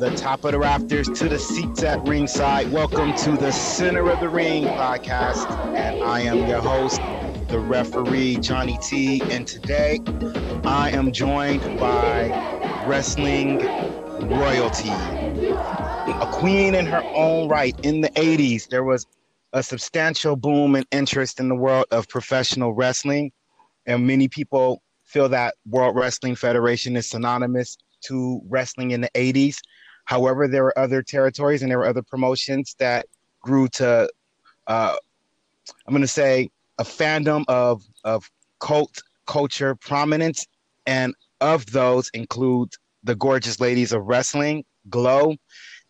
the top of the rafters to the seats at ringside, welcome to the Center of the Ring podcast. And I am your host, the referee, Johnny T. And today I am joined by wrestling royalty, a queen in her own right. In the 80s, there was a substantial boom and interest in the world of professional wrestling. And many people feel that World Wrestling Federation is synonymous to wrestling in the 80s. However, there were other territories and there were other promotions that grew to, uh, I'm going to say, a fandom of, of cult culture prominence. And of those include the gorgeous ladies of wrestling, Glow.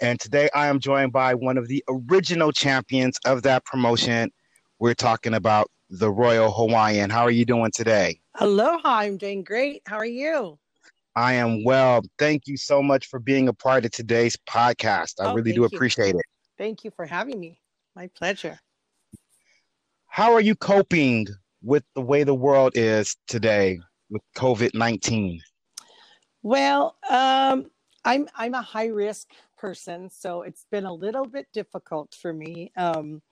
And today I am joined by one of the original champions of that promotion. We're talking about the Royal Hawaiian. How are you doing today? Aloha, I'm doing great. How are you? I am well. Thank you so much for being a part of today's podcast. I Oh, really do you. appreciate it. Thank you for having me. My pleasure. How are you coping with the way the world is today with COVID 19? Well, um, I'm I'm a high risk person, so it's been a little bit difficult for me. Um,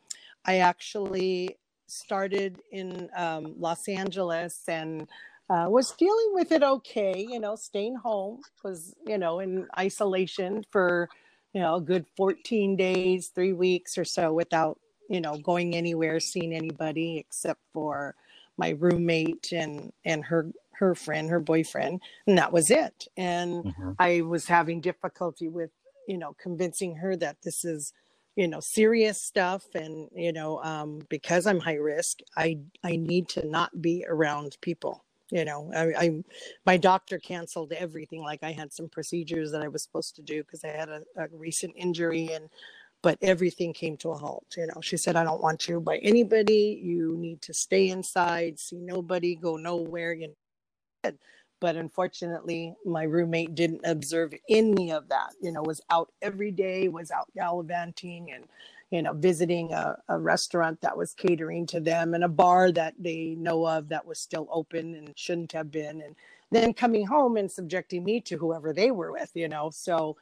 I actually started in um, Los Angeles and uh, was dealing with it okay. You know, staying home was you know in isolation for you know a good 14 days, three weeks or so without you know going anywhere, seeing anybody except for my roommate and and her her friend, her boyfriend, and that was it. And Mm-hmm. I was having difficulty with, you know, convincing her that this is, you know, serious stuff. And, you know, um, because I'm high risk, I, I need to not be around people. You know, I, I, my doctor canceled everything. Like I had some procedures that I was supposed to do because I had a, a recent injury and, but everything came to a halt. You know, she said, I don't want you by anybody. You need to stay inside, see nobody, go nowhere. You know, but unfortunately my roommate didn't observe any of that you know was out every day was out gallivanting and you know visiting a, a restaurant that was catering to them and a bar that they know of that was still open and shouldn't have been and then coming home and subjecting me to whoever they were with you know so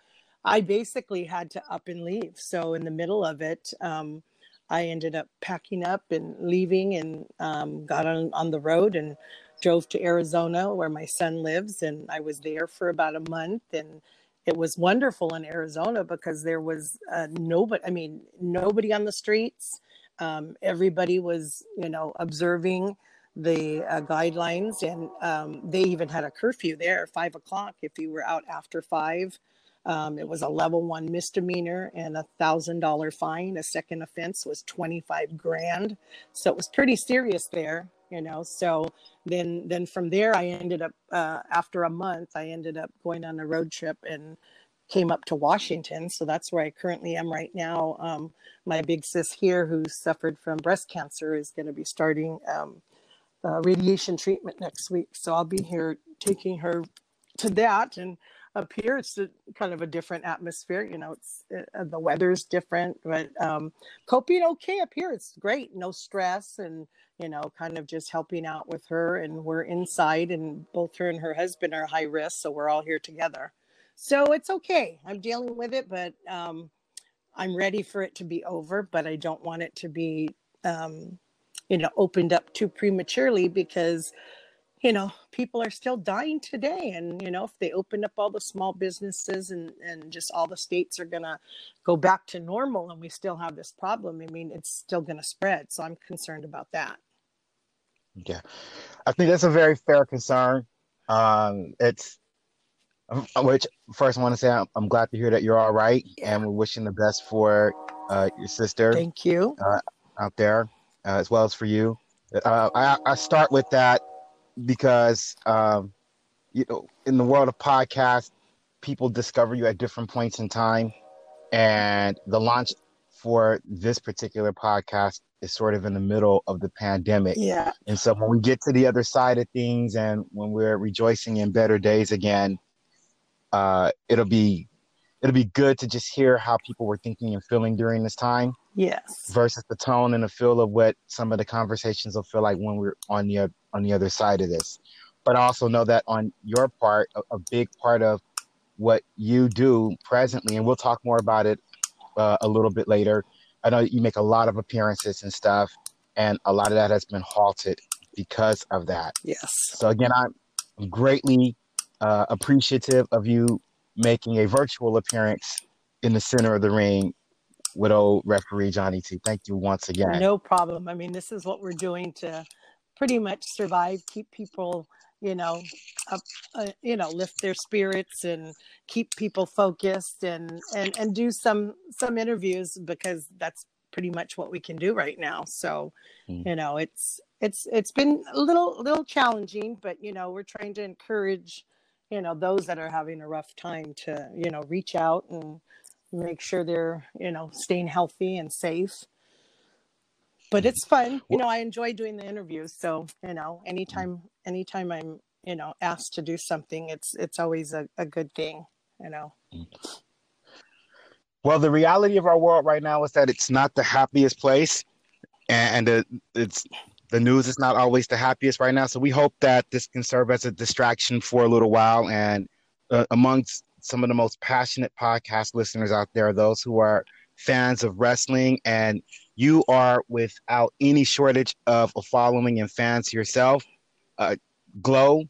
i basically had to up and leave. So in the middle of it um, i ended up packing up and leaving and um, got on, on the road and drove to Arizona where my son lives and I was there for about a month and it was wonderful in Arizona because there was uh, nobody I mean nobody on the streets. Um, everybody was you know observing the uh, guidelines and um, they even had a curfew there five o'clock if you were out after five. Um, it was a level one misdemeanor and a thousand dollar fine. A second offense was 25 grand. So it was pretty serious there you know? So then then from there i ended up uh, after a month i ended up going on a road trip and came up to washington. So that's where i currently am right now. Um, my big sis here who suffered from breast cancer is going to be starting um, uh, radiation treatment next week. So i'll be here taking her to that and up here it's a, kind of a different atmosphere you know it's uh, the weather's different but um, coping okay up here it's great no stress and you know, kind of just helping out with her. And we're inside, and both her and her husband are high risk. So we're all here together. So it's okay. I'm dealing with it, but um, I'm ready for it to be over. But I don't want it to be, um, you know, opened up too prematurely because, you know, people are still dying today. And, you know, if they open up all the small businesses and, and just all the states are going to go back to normal and we still have this problem, I mean, it's still going to spread. So I'm concerned about that. Yeah, I think that's a very fair concern. Um, it's um, which first I want to say I'm, I'm glad to hear that you're all right, and we're wishing the best for uh, your sister Thank you. out there, uh, as well as for you. Uh, I, I start with that because um, you know, in the world of podcasts, people discover you at different points in time, and the launch for this particular podcast is sort of in the middle of the pandemic. Yeah. And so when we get to the other side of things and when we're rejoicing in better days again, uh, it'll be it'll be good to just hear how people were thinking and feeling during this time. Yes. versus the tone and the feel of what some of the conversations will feel like when we're on the on the other side of this. But I also know that on your part, a, a big part of what you do presently, and we'll talk more about it uh, a little bit later. I know you make a lot of appearances and stuff, and a lot of that has been halted because of that. Yes. So again, I'm greatly uh, appreciative of you making a virtual appearance in the center of the ring with old referee Johnny T. Thank you once again. No problem. I mean, this is what we're doing to pretty much survive, keep people, you know, up, uh, you know, lift their spirits and keep people focused and and and do some some interviews because that's pretty much what we can do right now. So, Mm. you know, it's it's it's been a little little challenging, but you know, we're trying to encourage, you know, those that are having a rough time to, you know, reach out and make sure they're, you know, staying healthy and safe. But mm. it's fun. You know i enjoy doing the interviews so you know anytime mm. anytime i'm you know asked to do something it's it's always a, a good thing you know. Mm. Well, the reality of our world right now is that it's not the happiest place, and the, it's the news is not always the happiest right now. So we hope that this can serve as a distraction for a little while. And uh, amongst some of the most passionate podcast listeners out there, are those who are fans of wrestling, and you are without any shortage of a following and fans yourself. Uh, Glow,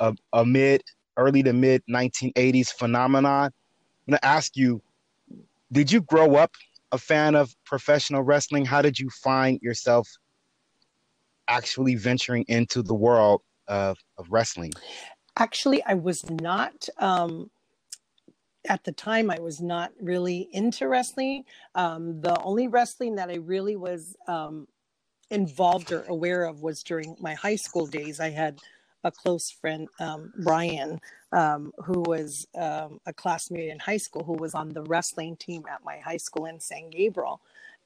a, mid, early to mid 1980s phenomenon. I'm gonna ask you did you grow up a fan of professional wrestling? How did you find yourself actually venturing into the world of, of wrestling? actually i was not um at the time i was not really into wrestling. Um the only wrestling that i really was um involved or aware of was during my high school days. I had a close friend um brian um who was um a classmate in high school who was on the wrestling team at my high school in san gabriel.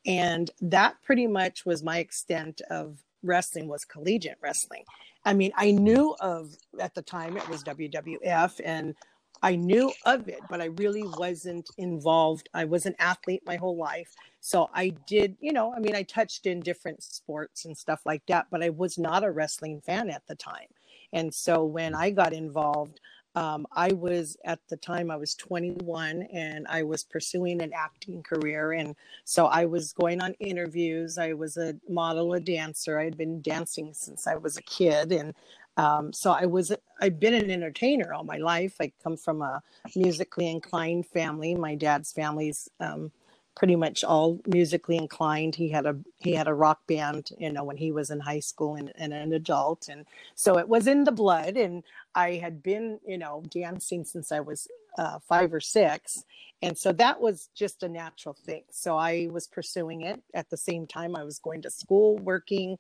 And that pretty much was my extent of wrestling was collegiate wrestling. I mean, I knew of at the time it was WWF and I knew of it, but I really wasn't involved. I was an athlete my whole life. So I did, you know, I mean, I touched in different sports and stuff like that, but I was not a wrestling fan at the time. And so when I got involved, um, I was at the time I was 21 and I was pursuing an acting career. And so I was going on interviews. I was a model, a dancer. I had been dancing since I was a kid. And um, so I was, I've been an entertainer all my life. I come from a musically inclined family. My dad's family's um, pretty much all musically inclined. He had a he had a rock band, you know, when he was in high school and, and an adult, and so it was in the blood. And I had been, you know, dancing since I was uh, five or six, and so that was just a natural thing. So I was pursuing it at the same time. I was going to school, working,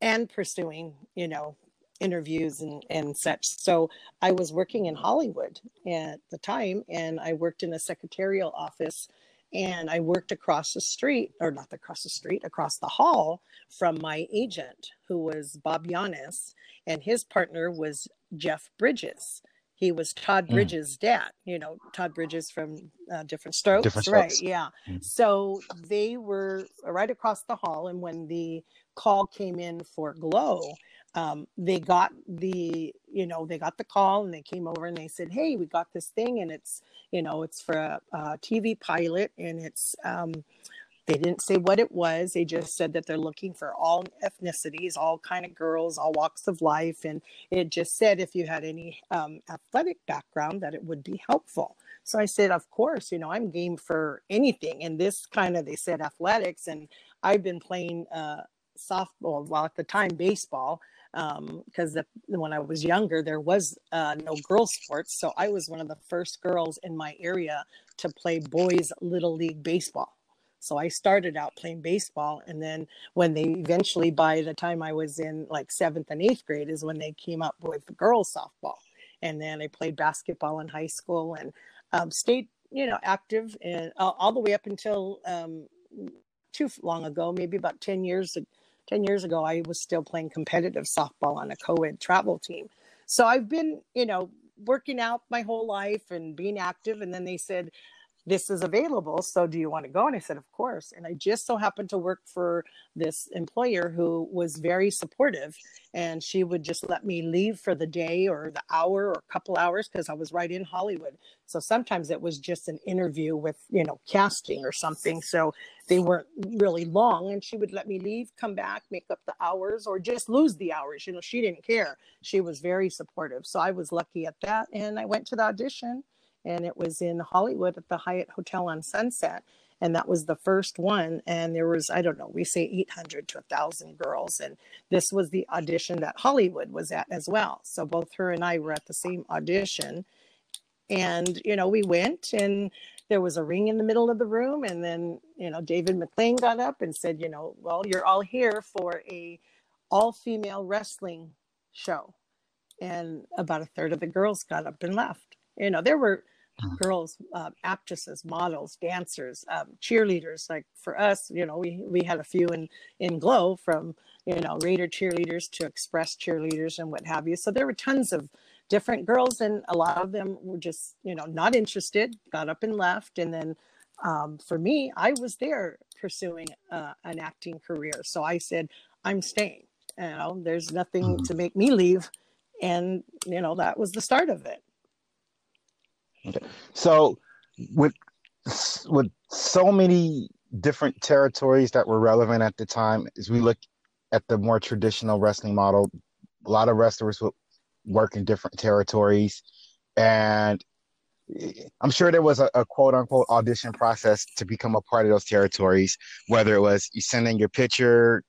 and pursuing, you know, interviews and, and such. So I was working in Hollywood at the time, and I worked in a secretarial office and I worked across the street, or not across the street, across the hall from my agent, who was Bob Yanis, and his partner was Jeff Bridges. He was Todd Mm. Bridges' dad, you know, Todd Bridges from uh, Diff'rent Strokes, Different right? Yeah. Mm. So they were right across the hall, and when the call came in for Glow, um, they got the, you know, they got the call, and they came over and they said, "Hey, we got this thing, and it's you know it's for a, a tv pilot and it's um they didn't say what it was they just said that they're looking for all ethnicities all kind of girls all walks of life and it just said if you had any um, athletic background that it would be helpful. So i said of course you know i'm game for anything and this kind of they said athletics and i've been playing uh softball well at the time baseball because the, when i was younger there was uh no girl sports so i was one of the first girls in my area to play boys little league baseball. So i started out playing baseball and then when they eventually by the time i was in like seventh and eighth grade is when they came up with girls softball. And then i played basketball in high school and um, stayed you know active and all, all the way up until um too long ago maybe about 10 years 10 years ago, I was still playing competitive softball on a co ed travel team. So I've been, you know, working out my whole life and being active. And then they said, this is available. So do you want to go? And I said, of course. And I just so happened to work for this employer who was very supportive. And she would just let me leave for the day or the hour or a couple hours because I was right in Hollywood. So sometimes it was just an interview with, you know, casting or something. So they weren't really long. And she would let me leave, come back, make up the hours or just lose the hours. You know, she didn't care. She was very supportive. So I was lucky at that. And I went to the audition and it was in Hollywood at the Hyatt Hotel on Sunset. And that was the first one. And there was, I don't know, we say 800 to 1,000 girls. And this was the audition that Hollywood was at as well. So both her and I were at the same audition. And, you know, we went and there was a ring in the middle of the room. And then, you know, David McLane got up and said, you know, well, you're all here for a all female wrestling show. And about a third of the girls got up and left. You know, there were Mm-hmm. girls, uh, actresses, models, dancers, um, cheerleaders. Like for us, you know, we we had a few in in Glow from you know Raider cheerleaders to Express cheerleaders and what have you. So there were tons of different girls, and a lot of them were just you know not interested, got up and left. And then um, for me, I was there pursuing uh, an acting career, so I said I'm staying. You know, there's nothing mm-hmm. to make me leave, and you know that was the start of it. Okay. So with with so many different territories that were relevant at the time, as we look at the more traditional wrestling model, a lot of wrestlers would work in different territories, and I'm sure there was a, a, quote unquote audition process to become a part of those territories, whether it was you send in your picture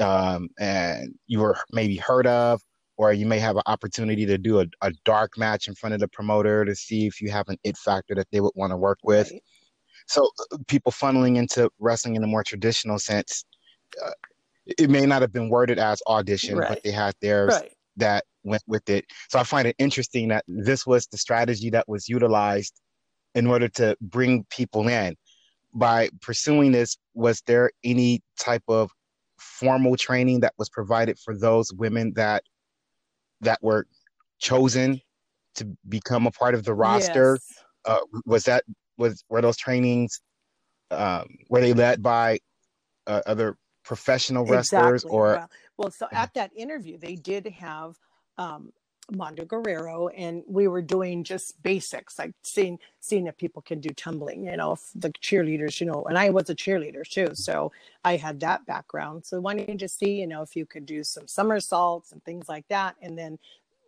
um, and you were maybe heard of, or you may have an opportunity to do a, a dark match in front of the promoter to see if you have an it factor that they would want to work with. Right. So uh, people funneling into wrestling in a more traditional sense, uh, it may not have been worded as audition, right. but they had theirs right. that went with it. So I find it interesting that this was the strategy that was utilized in order to bring people in. By pursuing this, was there any type of formal training that was provided for those women that that were chosen to become a part of the roster? Yes. Uh, was that was were those trainings um, were they led by uh, other professional wrestlers exactly. or well, well, so at that interview they did have um, Mando Guerrero, and we were doing just basics, like seeing seeing if people can do tumbling, you know, if the cheerleaders, you know, and I was a cheerleader too, so I had that background. So wanting to see, you know, if you could do some somersaults and things like that, and then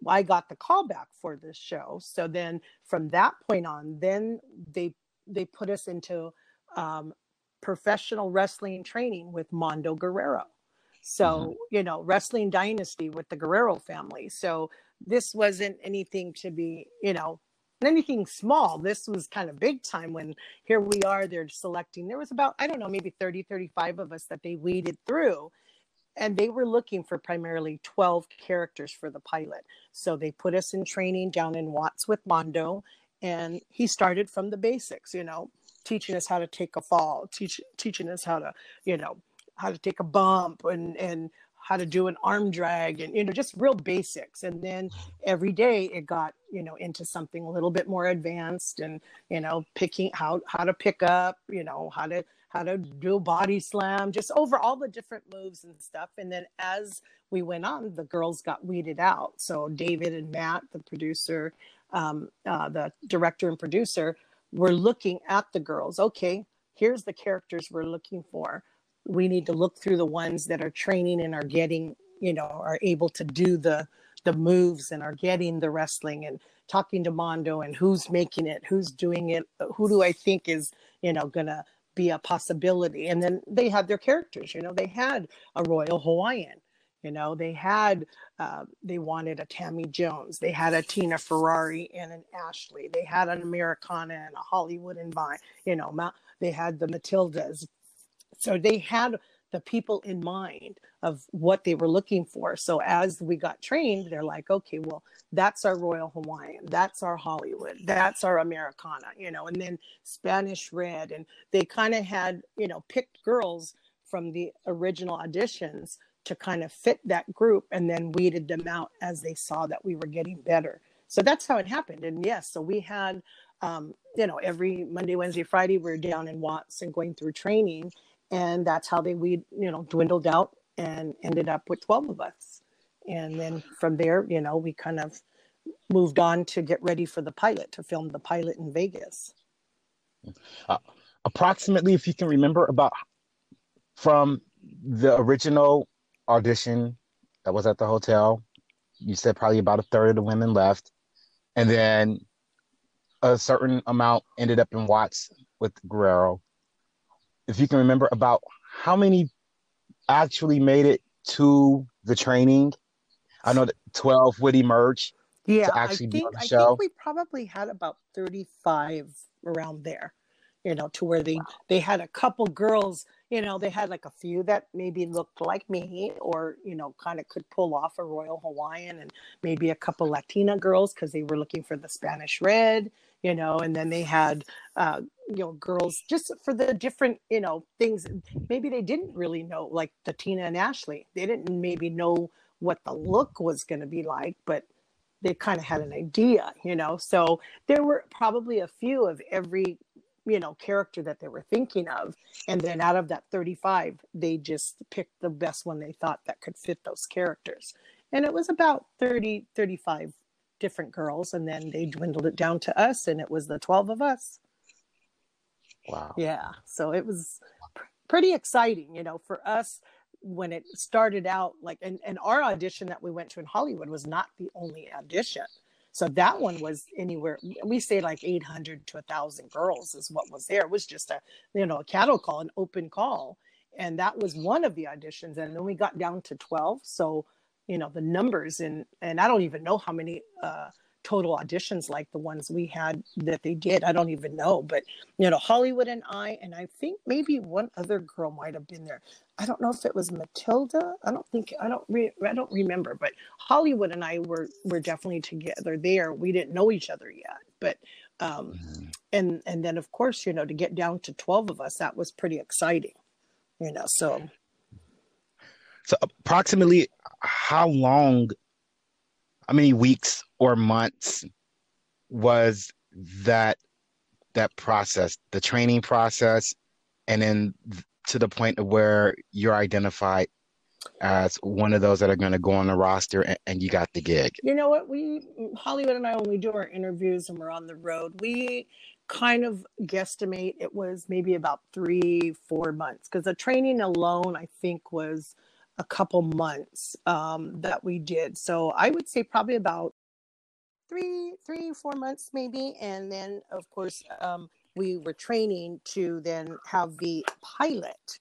I got the call back for this show. So then from that point on, then they they put us into um, professional wrestling training with Mando Guerrero. So, mm-hmm. you know, wrestling dynasty with the Guerrero family. So this wasn't anything to be, you know, anything small. This was kind of big time when here we are, they're selecting. There was about, I don't know, maybe 30, 35 of us that they weeded through. And they were looking for primarily 12 characters for the pilot. So they put us in training down in Watts with Mando. And he started from the basics, you know, teaching us how to take a fall, teach, teaching us how to, you know, how to take a bump and, and how to do an arm drag and you know just real basics. And then every day it got you know into something a little bit more advanced and you know picking how how to pick up you know how to how to do a body slam just over all the different moves and stuff. And then as we went on the girls got weeded out. So david and matt the producer um, uh, the director and producer were looking at the girls. Okay here's the characters we're looking for we need to look through the ones that are training and are getting you know are able to do the the moves and are getting the wrestling and talking to mando and who's making it who's doing it who do i think is you know gonna be a possibility? And then they had their characters you know they had a royal hawaiian you know they had uh, they wanted a tammy jones they had a tina ferrari and an ashley they had an americana and a hollywood and vine you know they had the matildas so they had the people in mind of what they were looking for. So as we got trained, they're like, okay, well, that's our Royal Hawaiian, that's our Hollywood, that's our Americana, you know, and then Spanish Red. And they kind of had, you know, picked girls from the original auditions to kind of fit that group and then weeded them out as they saw that we were getting better. So that's how it happened. And yes, so we had um, you know, every Monday, Wednesday, Friday, we are down in Watts and going through training. And that's how they, we, you know, dwindled out and ended up with 12 of us. And then from there, you know, we kind of moved on to get ready for the pilot, to film the pilot in Vegas. Uh, approximately, if you can remember, about from the original audition that was at the hotel, you said probably about a third of the women left. And then a certain amount ended up in Watts with Guerrero. If you can remember about how many actually made it to the training, I know that 12 would emerge Yeah, to I actually be on think I think we probably had about 35 around there, you know, to where they they had a couple girls, you know, they had like a few that maybe looked like me or, you know, kind of could pull off a Royal Hawaiian and maybe a couple Latina girls because they were looking for the Spanish red, you know, and then they had uh, you know, girls just for the different, you know, things maybe they didn't really know like the Tina and Ashley. They didn't maybe know what the look was going to be like, but they kind of had an idea, you know. So there were probably a few of every, you know, character that they were thinking of. And then out of that 35, they just picked the best one they thought that could fit those characters. And it was about 30, 35 different girls. And then they dwindled it down to us, and it was the 12 of us. Wow. Yeah. So it was pr- pretty exciting, you know, for us when it started out like and, and our audition that we went to in Hollywood was not the only audition. So that one was anywhere we say like 800 to 1000 girls is what was there. It was just a you know, a cattle call, an open call. And that was one of the auditions and then we got down to 12. So, you know, the numbers and and I don't even know how many uh total auditions like the ones we had that they did. I don't even know, but you know, Hollywood and I, and I think maybe one other girl might have been there. I don't know if it was Matilda. I don't think I don't re, I don't remember, but Hollywood and I were were definitely together there. We didn't know each other yet, but um, Mhm. and and then of course you know to get down to twelve of us, that was pretty exciting. You know, so So approximately how long, how many weeks or months was that that process, the training process, and then to the point where you're identified as one of those that are going to go on the roster and, and you got the gig? You know what? We Hollywood and I, when we do our interviews and we're on the road, we kind of guesstimate it was maybe about three, four months because the training alone, I think, was a couple months um, that we did. So I would say probably about three, three, four months maybe, and then of course um, we were training to then have the pilot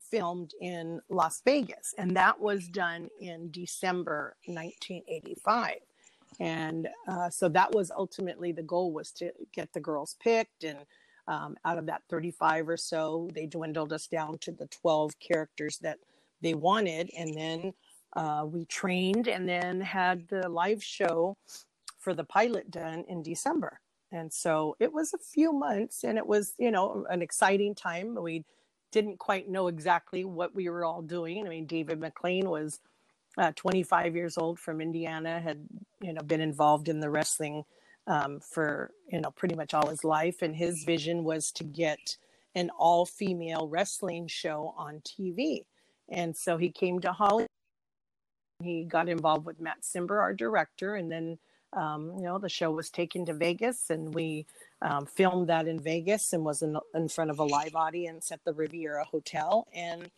filmed in Las Vegas, and that was done in December 1985. And uh, so that was ultimately the goal was to get the girls picked, and um, out of that 35 or so, they dwindled us down to the 12 characters that they wanted, and then uh, we trained, and then had the live show for the pilot done in December. And so it was a few months, and it was you know an exciting time. We didn't quite know exactly what we were all doing. I mean, David McLane was uh, 25 years old from Indiana, had you know been involved in the wrestling um, for you know pretty much all his life, and his vision was to get an all-female wrestling show on TV. And so he came to Hollywood. He got involved with Matt Cimber, our director, and then um, you know the show was taken to Vegas, and we um, filmed that in Vegas and was in, in front of a live audience at the Riviera Hotel. And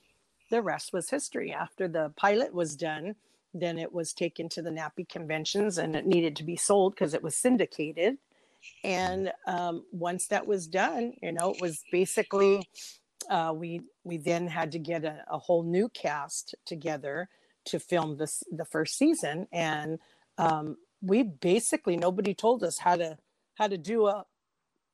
the rest was history. After the pilot was done, then it was taken to the NATPE conventions and it needed to be sold because it was syndicated. And um, once that was done, you know, it was basically uh, we we then had to get a, a whole new cast together to film this the first season, and um, we basically nobody told us how to how to do a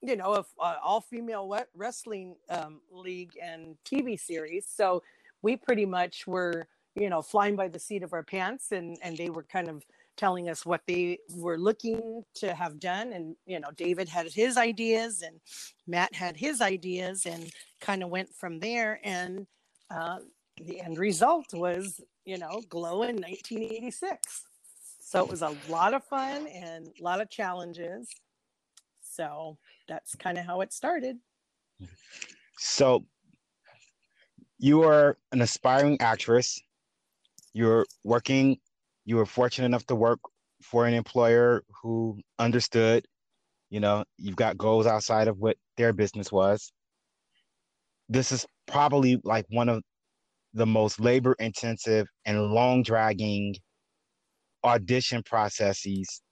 you know, a, a all female wrestling um, league and TV series. So we pretty much were, you know, flying by the seat of our pants, and and they were kind of telling us what they were looking to have done. And you know, David had his ideas, and Matt had his ideas, and kind of went from there. And uh, the end result was, you know, Glow in 1986. So it was a lot of fun and a lot of challenges So that's kind of how it started. So you are an aspiring actress. You're working, you were fortunate enough to work for an employer who understood, you know, you've got goals outside of what their business was. This is probably like one of the most labor intensive and long dragging audition processes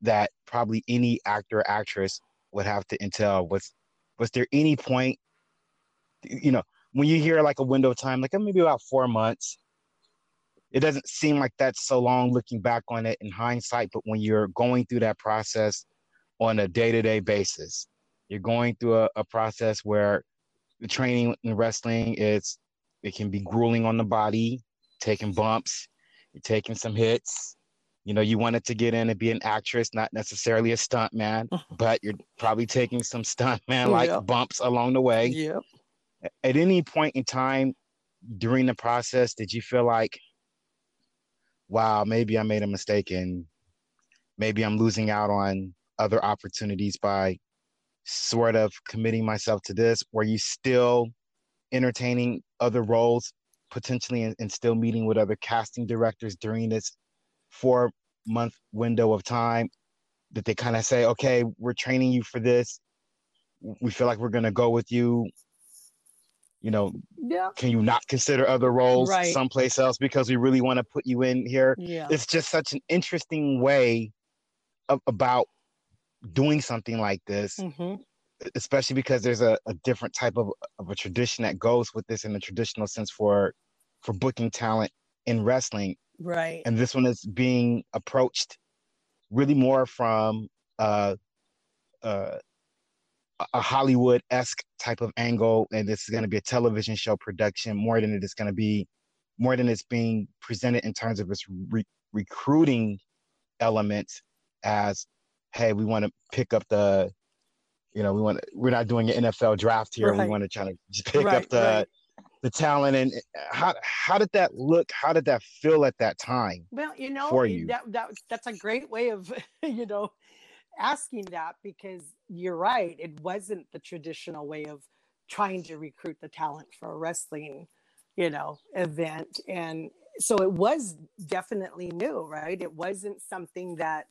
that probably any actor or actress would have to entail. Was was there any point, you know, when you hear like a window of time, like uh, maybe about four months, it doesn't seem like that's so long looking back on it in hindsight, but when you're going through that process on a day-to-day basis, you're going through a, a process where the training in wrestling is it can be grueling on the body, taking bumps, you're taking some hits. You know, you wanted to get in and be an actress, not necessarily a stunt man, uh-huh. but you're probably taking some stunt man like Yep. bumps along the way. Yep. At any point in time during the process, did you feel like, wow, maybe I made a mistake and maybe I'm losing out on other opportunities by sort of committing myself to this? Were you still entertaining other roles potentially and, and still meeting with other casting directors during this four month window of time? that they kind of say, okay, we're training you for this? We feel like we're going to go with you. You know, Yeah. can you not consider other roles Right. someplace else because we really want to put you in here? Yeah. It's just such an interesting way of, about doing something like this, hmm especially because there's a, a different type of, of a tradition that goes with this in the traditional sense for for booking talent in wrestling. Right. And this one is being approached really more from uh, uh, a- Hollywood esque type of angle, and this is going to be a television show production more than it is going to be more than it's being presented in terms of its re- recruiting elements as hey we want to pick up the you know we want we're not doing an NFL draft here we want to try to just pick Right, up the right. The talent and eh, how how did that look how did that feel at that time Well, you know, for you. that that that's a great way of, you know, asking that because you're right. It wasn't the traditional way of trying to recruit the talent for a wrestling, you know, event. And so it was definitely new, right? It wasn't something that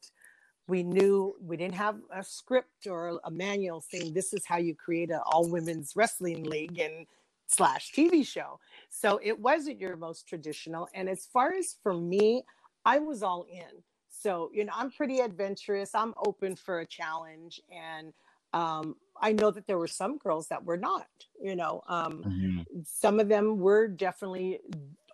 we knew we didn't have a script or a manual saying this is how you create an all women's wrestling league and slash TV show. So it wasn't your most traditional. And as far as for me, I was all in. So, you know, I'm pretty adventurous. I'm open for a challenge. And um, I know that there were some girls that were not, you know, um, some of them were definitely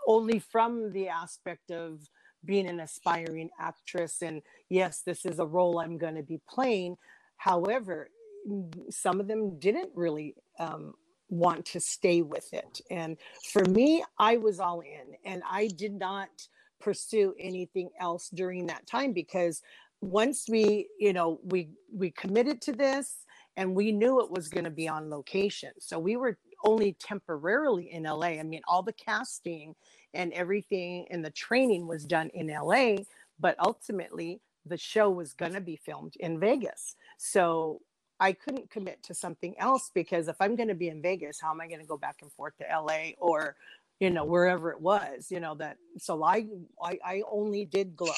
only from the aspect of being an aspiring actress. And yes, this is a role I'm going to be playing. However, some of them didn't really um, want to stay with it. And for me, I was all in and I did not pursue anything else during that time because once we, you know, we we committed to this and we knew it was going to be on location. So we were only temporarily in LA. I mean, all the casting and everything and the training was done in LA, but ultimately the show was going to be filmed in Vegas. So I couldn't commit to something else because if I'm going to be in Vegas, how am I going to go back and forth to LA or, you know, wherever it was, you know, that, so I, I, I only did glow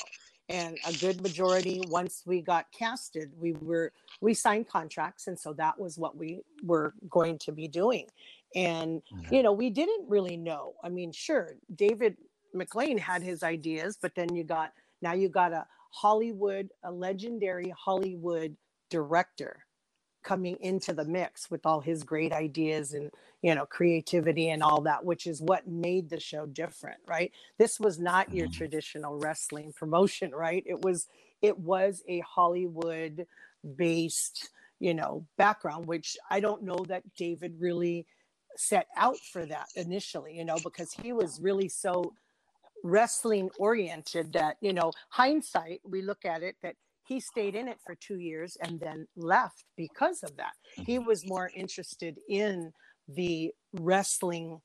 and a good majority, once we got casted, we were, we signed contracts. And so that was what we were going to be doing. And, Mhm. you know, we didn't really know. I mean, sure, David McLane had his ideas, but then you got, now you got a Hollywood, a legendary Hollywood director coming into the mix with all his great ideas and you know creativity and all that which is what made the show different right this was not your Mhm. traditional wrestling promotion right it was it was a hollywood based you know background which i don't know that david really set out for that initially you know because he was really so wrestling oriented that you know hindsight we look at it that he stayed in it for two years and then left because of that he was more interested in the wrestling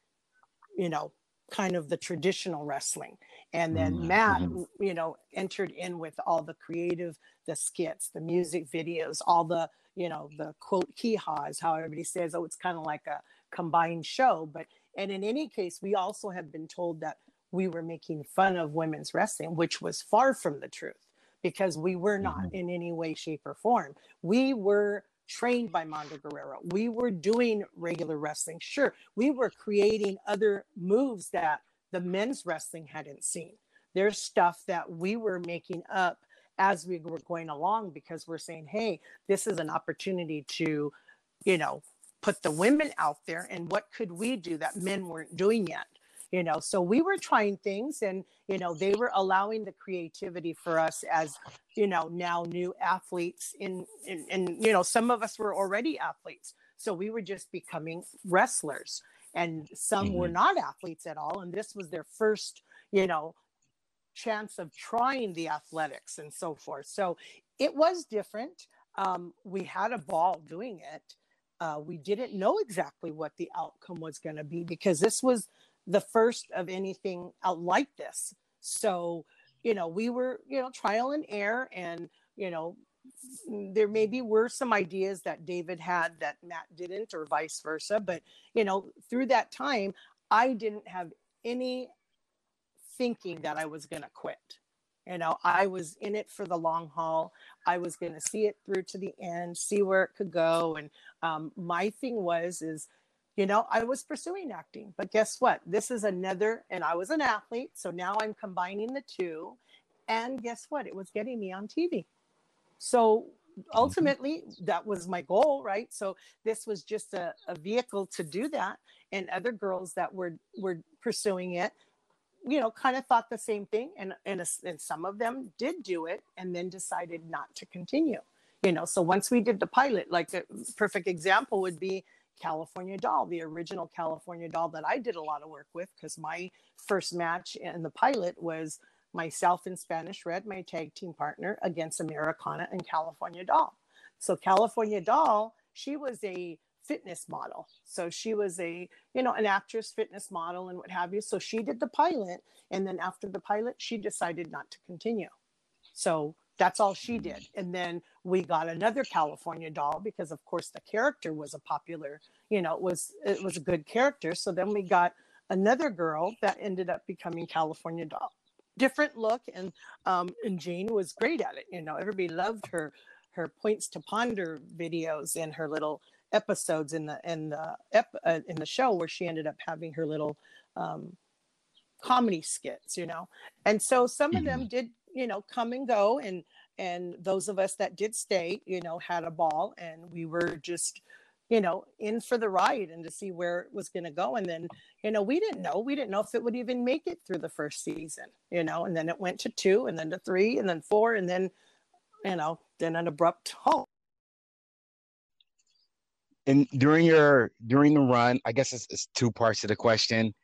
you know kind of the traditional wrestling. And then Mhm, Matt, mhm. you know, entered in with all the creative, the skits, the music videos, all the, you know, the quote hee haws, how everybody says, oh, it's kind of like a combined show. But, and in any case, we also have been told that we were making fun of women's wrestling, which was far from the truth because we were not mm-hmm. in any way, shape, or form. We were trained by Mando Guerrero. We were doing regular wrestling. Sure, we were creating other moves that the men's wrestling hadn't seen. There's stuff that we were making up as we were going along because we're saying, hey, this is an opportunity to, you know, put the women out there and what could we do that men weren't doing yet? You know, so we were trying things and, you know, they were allowing the creativity for us as, you know, now new athletes in, in, and, you know, some of us were already athletes. So we were just becoming wrestlers and some were Mhm. not athletes at all. And this was their first, you know, chance of trying the athletics and so forth. So it was different. Um, we had a ball doing it. Uh, we didn't know exactly what the outcome was going to be because this was the first of anything out like this. So, you know, we were, you know, trial and error and, you know, there maybe were some ideas that David had that Matt didn't or vice versa. But, you know, through that time, I didn't have any thinking that I was going to quit. You know, I was in it for the long haul. I was going to see it through to the end, see where it could go. And um, my thing was, is, you know, I was pursuing acting, but guess what? This is another, and I was an athlete. So now I'm combining the two. And guess what? It was getting me on TV. So mm-hmm. ultimately, that was my goal, right? So this was just a, a vehicle to do that. And other girls that were were pursuing it, you know, kind of thought the same thing, and and, a- and some of them did do it, and then decided not to continue. You know, so once we did the pilot, like a perfect example would be California Doll, the original California Doll that I did a lot of work with, because my first match in the pilot was myself and Spanish Red, my tag team partner, against Americana and California Doll. So California Doll, she was a fitness model. So she was a, you know, an actress, fitness model, and what have you. So she did the pilot. And then after the pilot, she decided not to continue. So that's all she did. And then we got another California doll because of course the character was a popular, you know, it was it was a good character. So then we got another girl that ended up becoming California doll. Different look and um and Jane was great at it. You know, everybody loved her her points to ponder videos and her little episodes in the in the ep, uh, in the show where she ended up having her little um comedy skits, you know. And so some of them did, you know, come and go and and those of us that did stay, you know, had a ball and we were just you know, in for the ride and to see where it was going to go. And then, you know, we didn't know. We didn't know if it would even make it through the first season, you know, and then it went to two and then to three and then four and then, you know, then an abrupt halt. And during your during the run, I guess it's, it's two parts to the question.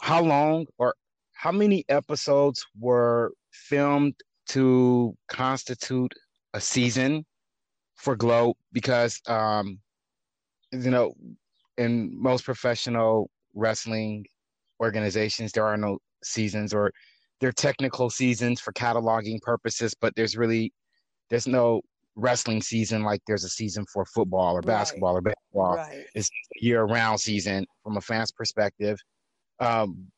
How long or how many episodes were filmed to constitute a season for Glow? Because um, you know, in most professional wrestling organizations, there are no seasons or there are technical seasons for cataloging purposes, but there's really there's no wrestling season like there's a season for football or Right. basketball or baseball Right. year-round season from a fan's perspective. Um,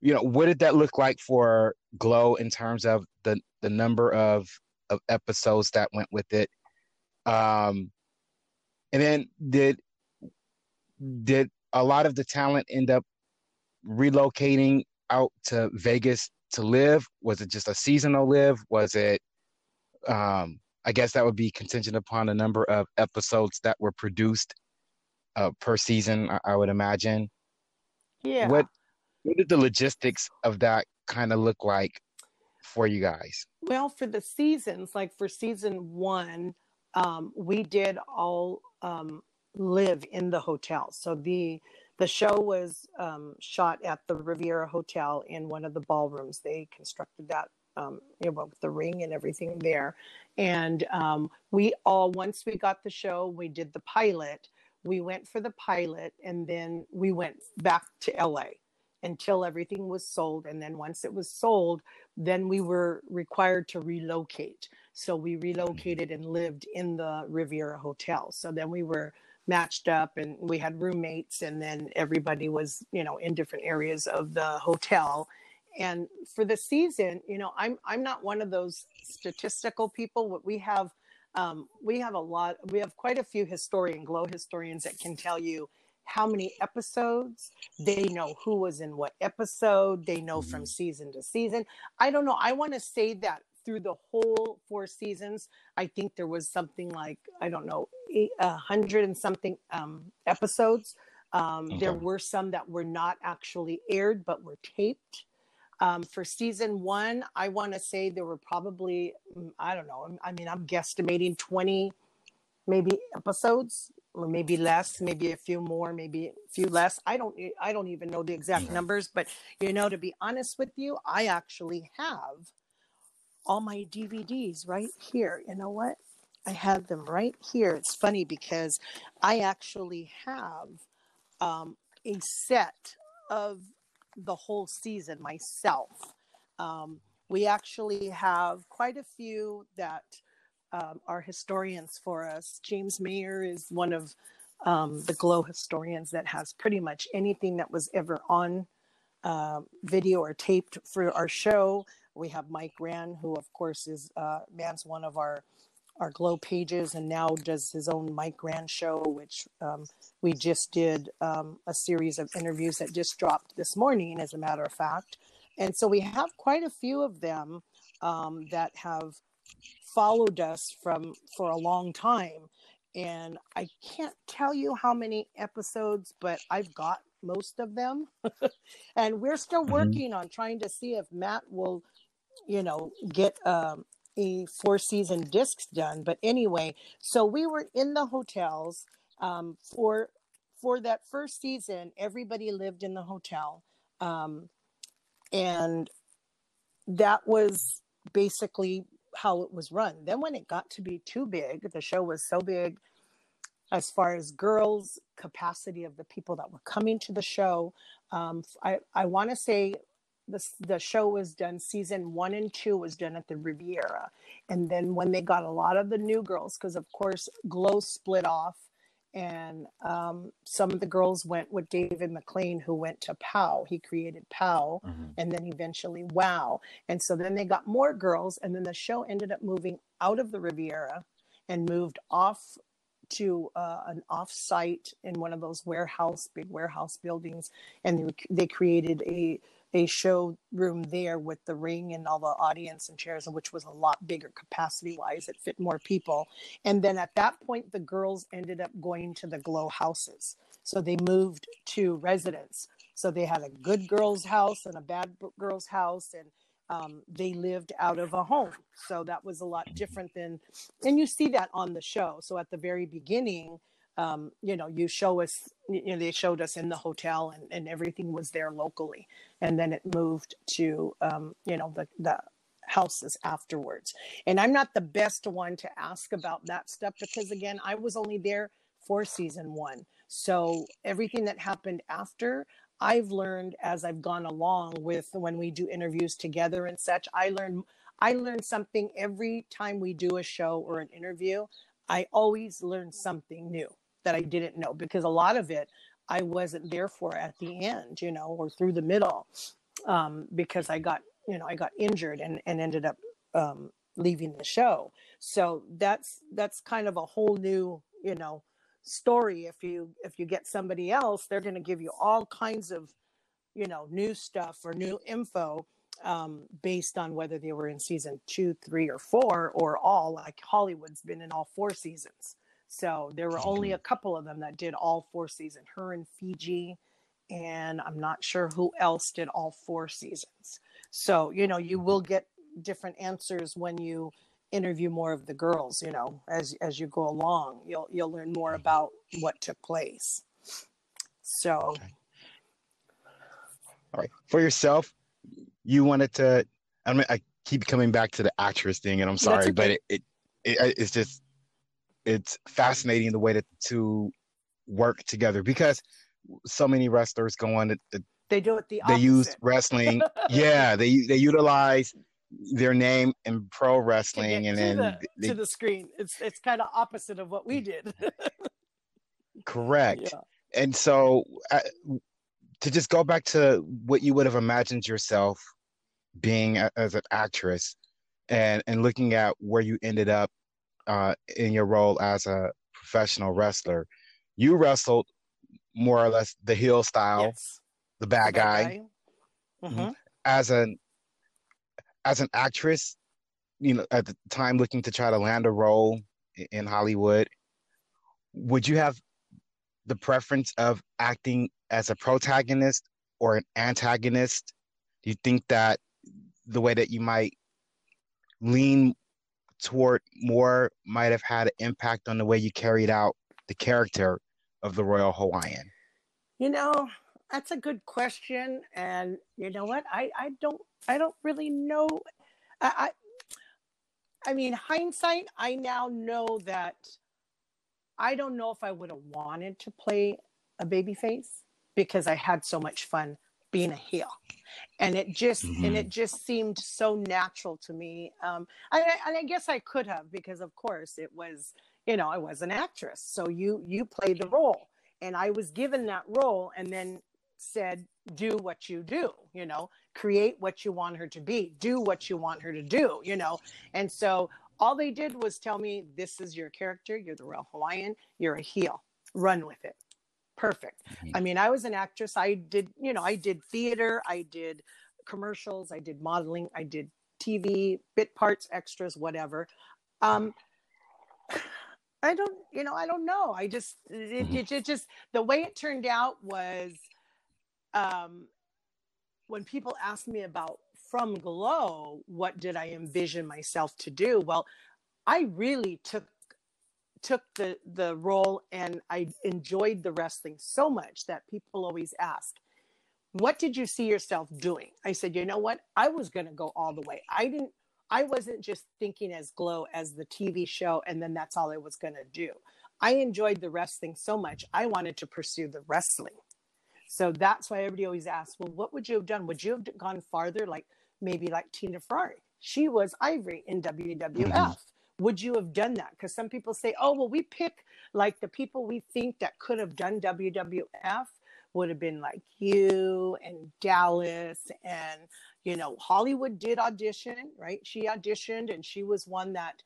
you know, what did that look like for Glow in terms of the the number of of episodes that went with it? Um, and then did did a lot of the talent end up relocating out to Vegas to live? Was it just a seasonal live? Was it um I guess that would be contingent upon the number of episodes that were produced uh, per season, I, I would imagine. Yeah. What what did the logistics of that kind of look like for you guys? Well, for the seasons, like for season one, um, we did all um, live in the hotel. So the the show was um, shot at the Riviera Hotel in one of the ballrooms. They constructed that, um, you know, with the ring and everything there. And um, we all, once we got the show, we did the pilot. We went for the pilot, and then we went back to LA. Until everything was sold. And then once it was sold, then we were required to relocate. So we relocated and lived in the Riviera Hotel. So then we were matched up and we had roommates and then everybody was, you know, in different areas of the hotel. And for the season, you know, I'm I'm not one of those statistical people. What we have um, we have a lot we have quite a few historian glow historians that can tell you how many episodes. They know who was in what episode. They know from season to season. I don't know. I want to say that through the whole four seasons i think there was something like i don't know a hundred and something um, episodes. Um, Okay. there were some that were not actually aired but were taped. Um, for season one i want to say there were probably mm, i don't know. I mean i'm guesstimating 20 maybe episodes or maybe less maybe a few more maybe a few less. I don't i don't even know the exact numbers but you know to be honest with you i actually have all my dvds right here. You know what? I have them right here. It's funny because i actually have um, a set of the whole season myself. Um, we actually have quite a few that um, historians for us. James Mayer is one of um, the Glow historians that has pretty much anything that was ever on uh, video or taped for our show. We have Mike Rand, who of course is uh, man's one of our our Glow pages, and now does his own Mike Rand show, which um, we just did um, a series of interviews that just dropped this morning, as a matter of fact. And so we have quite a few of them um, that have followed us from for a long time. And i can't tell you how many episodes but i've got most of them. And we're still Mhm. working on trying to see if matt will you know get um, a four season discs done. But anyway so we were in the hotels um, for for that first season everybody lived in the hotel. Um, and that was basically how it was run. Then when it got to be too big, the show was so big as far as girls capacity of the people that were coming to the show. Um, I, I want to say the, the show was done season one and two was done at the Riviera. And then when they got a lot of the new girls, because of course Glow split off and um, some of the girls went with David McLane, who went to POW. He created POW Mhm. and then eventually wow and so then they got more girls and then the show ended up moving out of the riviera and moved off to uh, an off-site in one of those warehouse big warehouse buildings and they, they created a a show room there with the ring and all the audience and chairs which was a lot bigger capacity wise it fit more people and then at that point the girls ended up going to the glow houses so they moved to residence so they had a good girl's house and a bad girl's house, and um, they lived out of a home. So that was a lot different than, and you see that on the show. So at the very beginning, um, you know, you show us, you know, they showed us in the hotel and, and everything was there locally. And then it moved to, um, you know, the, the houses afterwards. And I'm not the best one to ask about that stuff because, again, I was only there for season one. So everything that happened after, I've learned as I've gone along with when we do interviews together and such. I learn I learn something every time we do a show or an interview. I always learn something new that I didn't know because a lot of it I wasn't there for at the end, you know, or through the middle, um, because I got you know I got injured and and ended up um, leaving the show. So that's that's kind of a whole new you know story if you if you get somebody else they're going to give you all kinds of you know new stuff or new info um, based on whether they were in season two three or four or all like hollywood's been in all four seasons so there were only a couple of them that did all four seasons her and fiji and i'm not sure who else did all four seasons so you know you will get different answers when you interview more of the girls you know as as you go along you'll you'll learn more mm-hmm. about what took place so Okay. All right. For yourself, you wanted to. I mean, I keep coming back to the actress thing, and I'm sorry, but it, it, it it's just it's fascinating the way that the two work together because so many wrestlers go on to, to They do it the they use wrestling. yeah, they they utilize their name in pro wrestling, and to then the, they, to the screen. It's it's kind of opposite of what we did. correct. yeah. And so, uh, to just go back to what you would have imagined yourself being a, as an actress, and and looking at where you ended up uh, in your role as a professional wrestler, you wrestled more or less the heel style, Yes. the bad The guy. Mhm. as an as an actress, you know, at the time looking to try to land a role in Hollywood, would you have the preference of acting as a protagonist or an antagonist? Do you think that the way that you might lean toward more might have had an impact on the way you carried out the character of the Royal Hawaiian? You know, that's a good question, and you know what? I I don't I don't really know. I I, I mean, hindsight, I now know that I don't know if I would have wanted to play a baby face because I had so much fun being a heel, and it just and Mhm. it just seemed so natural to me. Um, I, I- and I guess I could have because, of course, it was you know I was an actress, so you you play the role and I was given that role and then said, do what you do, you know, create what you want her to be, do what you want her to do, you know. And so all they did was tell me, this is your character, you're the Royal Hawaiian, you're a heel, run with it. Perfect. Mhm. I mean, I was an actress. I did, you know, I did theater, I did commercials, I did modeling, I did TV, bit parts, extras, whatever. Um, I don't, you know, I don't know. I just, it, Mhm. it, it just, the way it turned out was, um, when people asked me about from Glow, what did I envision myself to do? Well, I really took took the the role and I enjoyed the wrestling so much that people always ask, "What did you see yourself doing?" I said, "You know what? I was going to go all the way. I didn't I wasn't just thinking as Glow as the TV show and then that's all I was going to do. I enjoyed the wrestling so much. I wanted to pursue the wrestling. So that's why everybody always asks, well, what would you have done? Would you have gone farther, like maybe like Tina Ferrari? She was Ivory in WWF. Mhm. Would you have done that? Because some people say, oh, well, we pick like the people we think that could have done WWF would have been like you and Dallas and you know Hollywood did audition, right? She auditioned and she was one that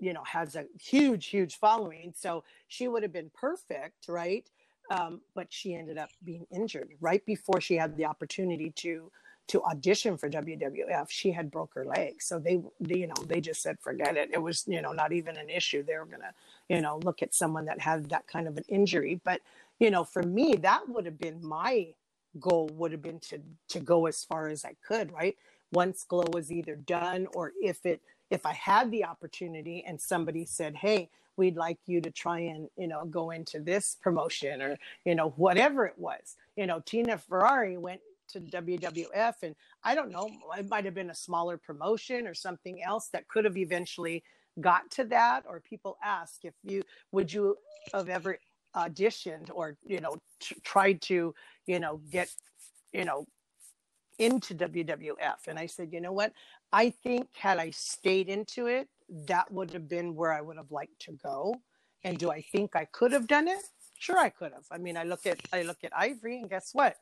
you know has a huge huge following so she would have been perfect right um, but she ended up being injured right before she had the opportunity to to audition for WWF she had broke her leg. So they, you know they just said forget it. It was you know not even an issue. They were gonna you know look at someone that had that kind of an injury. But you know for me that would have been my goal would have been to to go as far as I could right? Once glow was either done or if it if I had the opportunity and somebody said, "Hey, we'd like you to try and you know go into this promotion or you know whatever it was," you know, Tina Ferrari went to WWF, and I don't know, it might have been a smaller promotion or something else that could have eventually got to that. Or people ask if you would you have ever auditioned or you know t- tried to you know get you know into WWF. And I said, you know what? I think had I stayed into it, that would have been where I would have liked to go. And do I think I could have done it? Sure, I could have. I mean, I look at I look at Ivory, and guess what?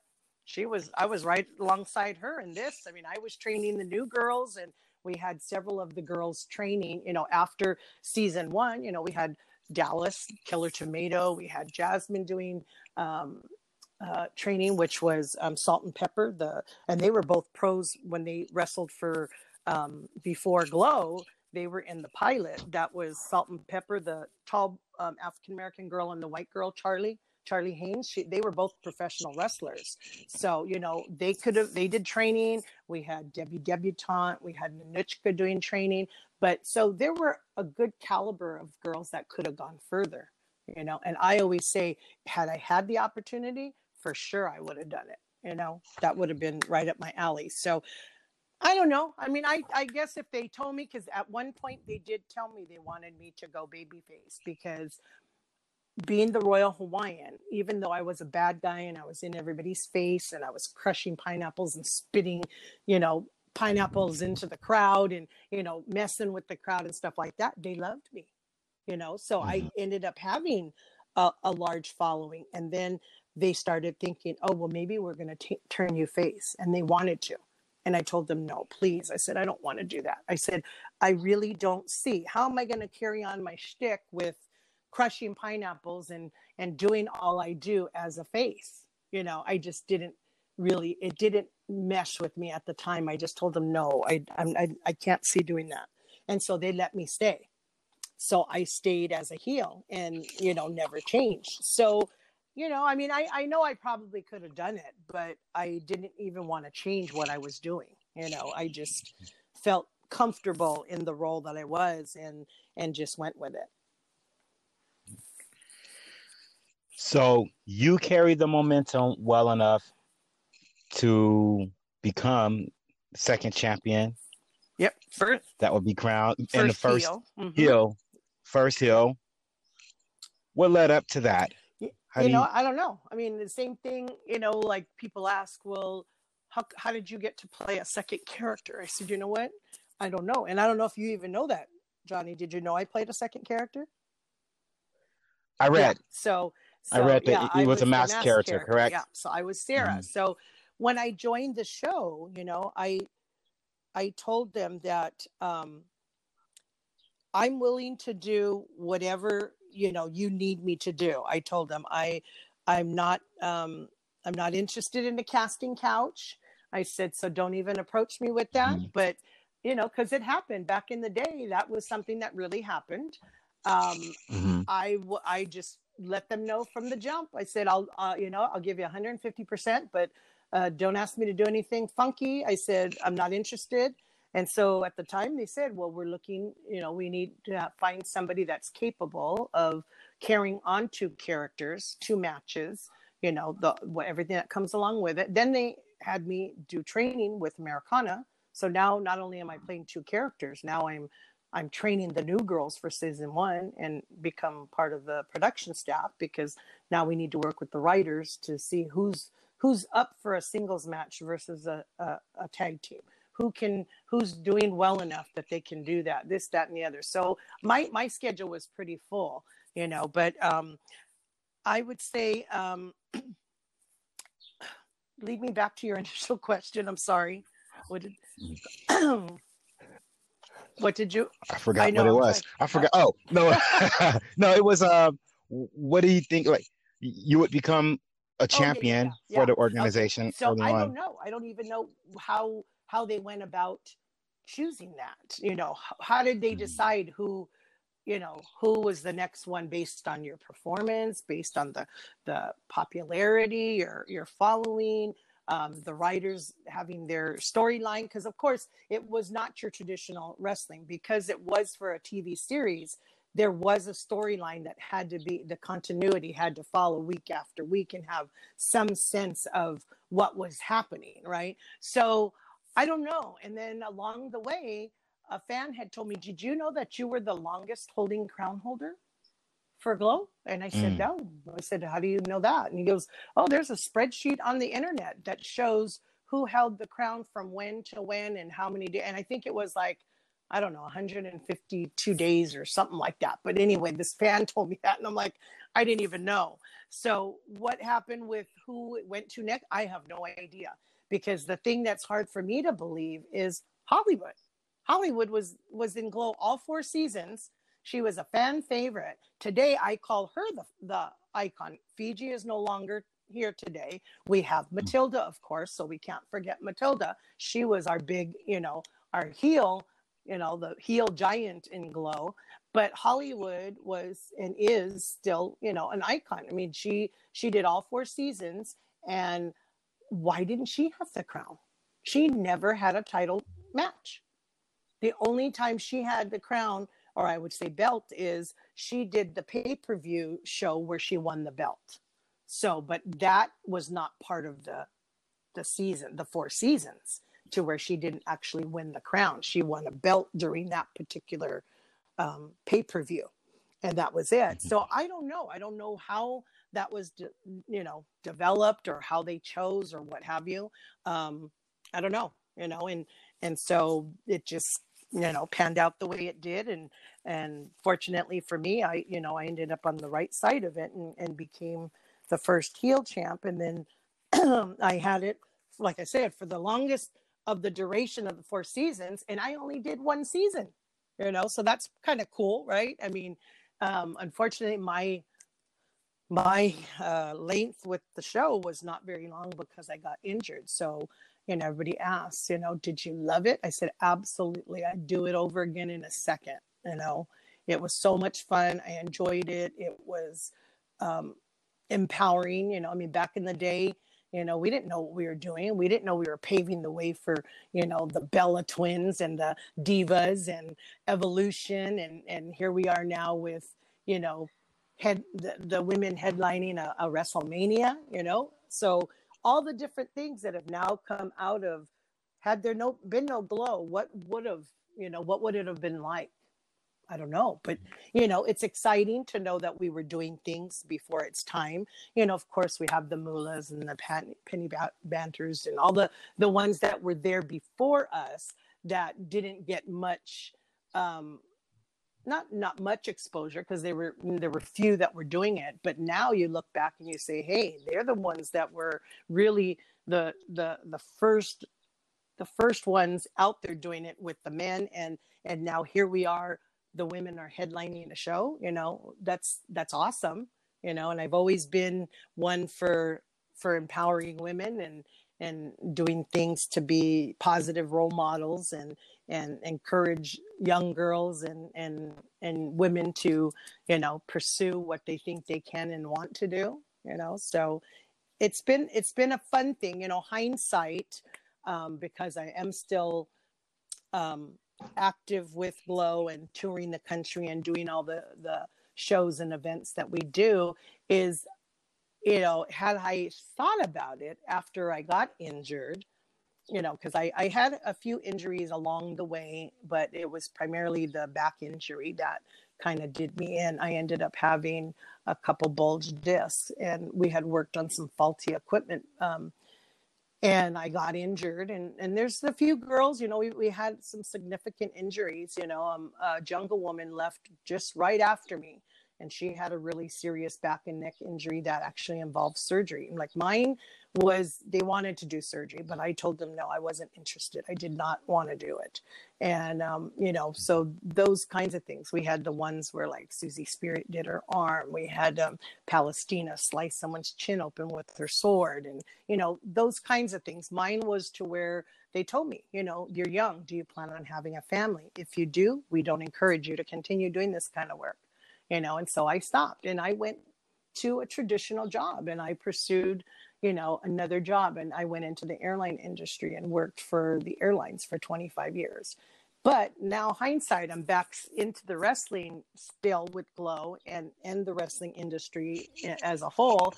She was I was right alongside her in this. I mean, I was training the new girls, and we had several of the girls training. You know, after season one, you know, we had Dallas, Killer Tomato, we had Jasmine doing um, uh, training, which was um, Salt and Pepper. The and they were both pros when they wrestled for um, before Glow. They were in the pilot. That was Salt and Pepper, the tall um, African American girl, and the white girl, Charlie. Charlie Haynes. She, they were both professional wrestlers, so you know they could have. They did training. We had Debbie Debutante. We had Ninotchka doing training. But so there were a good caliber of girls that could have gone further. You know, and I always say, had I had the opportunity, for sure I would have done it. You know, that would have been right up my alley. So I don't know. I mean, I, I guess if they told me, because at one point they did tell me they wanted me to go babyface because being the Royal Hawaiian, even though I was a bad guy and I was in everybody's face and I was crushing pineapples and spitting, you know, pineapples into the crowd and, you know, messing with the crowd and stuff like that, they loved me, you know. So I Mhm. ended up having a, a large following. And then they started thinking, oh, well, maybe we're going to turn you face. And they wanted to. And I told them, no, please. I said, I don't want to do that. I said, I really don't see how am I going to carry on my shtick with crushing pineapples and and doing all I do as a face. You know, I just didn't really. It didn't mesh with me at the time. I just told them, no, I I'm, I I can't see doing that. And so they let me stay. So I stayed as a heel and you know never changed. So you know, I mean, I, I know I probably could have done it, but I didn't even want to change what I was doing. You know, I just felt comfortable in the role that I was and and just went with it. So you carry the momentum well enough to become second champion Yep. First, that would be crowned first in the first heel. Mhm. hill, first hill. What led up to that? How you do know, you- I don't know. I mean, the same thing, you know, like people ask, well, how, how did you get to play a second character? I said, you know what? I don't know. And I don't know if you even know that, Johnny. Did you know I played a second character? I Yeah. read. So, I read that yeah, it I was a the masked character, correct? Yeah. So I was Sarah. Mhm. So when I joined the show, you know, I I told them that um, I'm willing to do whatever you know you need me to do. I told them I I'm not um, I'm not interested in a casting couch. I said so. Don't even approach me with that. Mhm. But you know, because it happened back in the day, that was something that really happened. Um, Mhm. I w- I just let them know from the jump. I said, I'll, uh, you know, I'll give you 150%, but uh, don't ask me to do anything funky. I said, I'm not interested. And so at the time they said, well, we're looking, you know, we need to find somebody that's capable of carrying on two characters, two matches, you know, the what, everything that comes along with it. Then they had me do training with Americana. So now not only am I playing two characters, now I'm I'm training the new girls for season one and become part of the production staff because now we need to work with the writers to see who's who's up for a singles match versus a, a, a tag team. Who can who's doing well enough that they can do that this that and the other. So my my schedule was pretty full you know but um i would say um lead me back to your initial question. I'm sorry. What did what did you I forgot I know, what it was. sorry. I forgot. Oh no, no, it was. Uh, what do you think? Like you would become a Oh, yeah, yeah, champion yeah, for the organization so early i on. don't know i don't even know how how they went about choosing that you know how, did they Mhm. decide who you know who was the next one based on your performance based on the the popularity or your following um, the writers having their storyline because of course it was not your traditional wrestling. Because it was for a tv series there was a storyline that had to be the continuity had to follow week after week and have some sense of what was happening right? So i don't know. And then along the way a fan had told me did you know that you were the longest holding crown holder for glow and i said Mm. no i said how do you know that and he goes oh there's a spreadsheet on the internet that shows who held the crown from when to when and how many days and i think it was like I don't know, 152 days or something like that. But anyway, this fan told me that, and I'm like, I didn't even know. So, what happened with who it went to next? I have no idea because the thing that's hard for me to believe is Hollywood. Hollywood was was in Glow all four seasons. She was a fan favorite. Today, I call her the the icon. Fiji is no longer here today. We have hmm. Matilda, of course, so we can't forget Matilda. She was our big, you know, our heel you know the heel giant in glow but hollywood was and is still you know an icon i mean she she did all four seasons and why didn't she have the crown she never had a title match the only time she had the crown or i would say belt is she did the pay-per-view show where she won the belt so but that was not part of the the season the four seasons to where she didn't actually win the crown. She won a belt during that particular um, pay per view. and that was it. So I don't know. I don't know how that was, de- you know, developed or how they chose or what have you. Um, I don't know, you know, and and so it just you know panned out the way it did and and fortunately for me i you know i ended up on the right side of it and, and became the first heel champ and then i had it like i said for the longest of the duration of the four seasons and i only did one season you know so that's kind of cool right i mean um unfortunately my my uh, length with the show was not very long because I got injured. So, know, everybody asks, you know, did you love it? I said, absolutely. I'd do it over again in a second. You know, it was so much fun. I enjoyed it. It was um, empowering. You know, I mean, back in the day, you know, we didn't know what we were doing. We didn't know we were paving the way for, you know, the Bella twins and the divas and evolution. And, and here we are now with, you know, head the, the women headlining a, a WrestleMania, you know. So all the different things that have now come out of had there no been no glow, what would have you know what would it have been like? I don't know, but you know, it's exciting to know that we were doing things before its time. You know, of course, we have the Moolahs and the Penny Banners and all the the ones that were there before us that didn't get much um, not not much exposure because there were there were few that were doing it but now you look back and you say hey they're the ones that were really the the the first the first ones out there doing it with the men. And and now here we are the women are headlining a show you know? That's that's awesome you know? And i've always been one for for empowering women and and doing things to be positive role models and and encourage young girls and and and women to you know pursue what they think they can and want to do you know? So it's been it's been a fun thing you know hindsight um, because i am still um, active with glow and touring the country and doing all the the shows and events that we do is you know had i thought about it after i got injured you know, because I, I had a few injuries along the way, but it was primarily the back injury that kind of did me in. I ended up having a couple bulged discs, and we had worked on some faulty equipment. Um, and I got injured, and, and there's a few girls, you know, we, we had some significant injuries. You know, um, a jungle woman left just right after me and she had a really serious back and neck injury that actually involved surgery. Like mine was they wanted to do surgery, but I told them no, I wasn't interested. I did not want to do it. And um, you know, so those kinds of things. We had the ones where like Susie Spirit did her arm. We had um, Palestina slice someone's chin open with her sword, and you know those kinds of things. Mine was to where they told me, you know, you're young. Do you plan on having a family? If you do, we don't encourage you to continue doing this kind of work you know and so i stopped and i went to a traditional job and i pursued you know another job and i went into the airline industry and worked for the airlines for 25 years. But now hindsight i'm back into the wrestling still with glow and and the wrestling industry as a whole.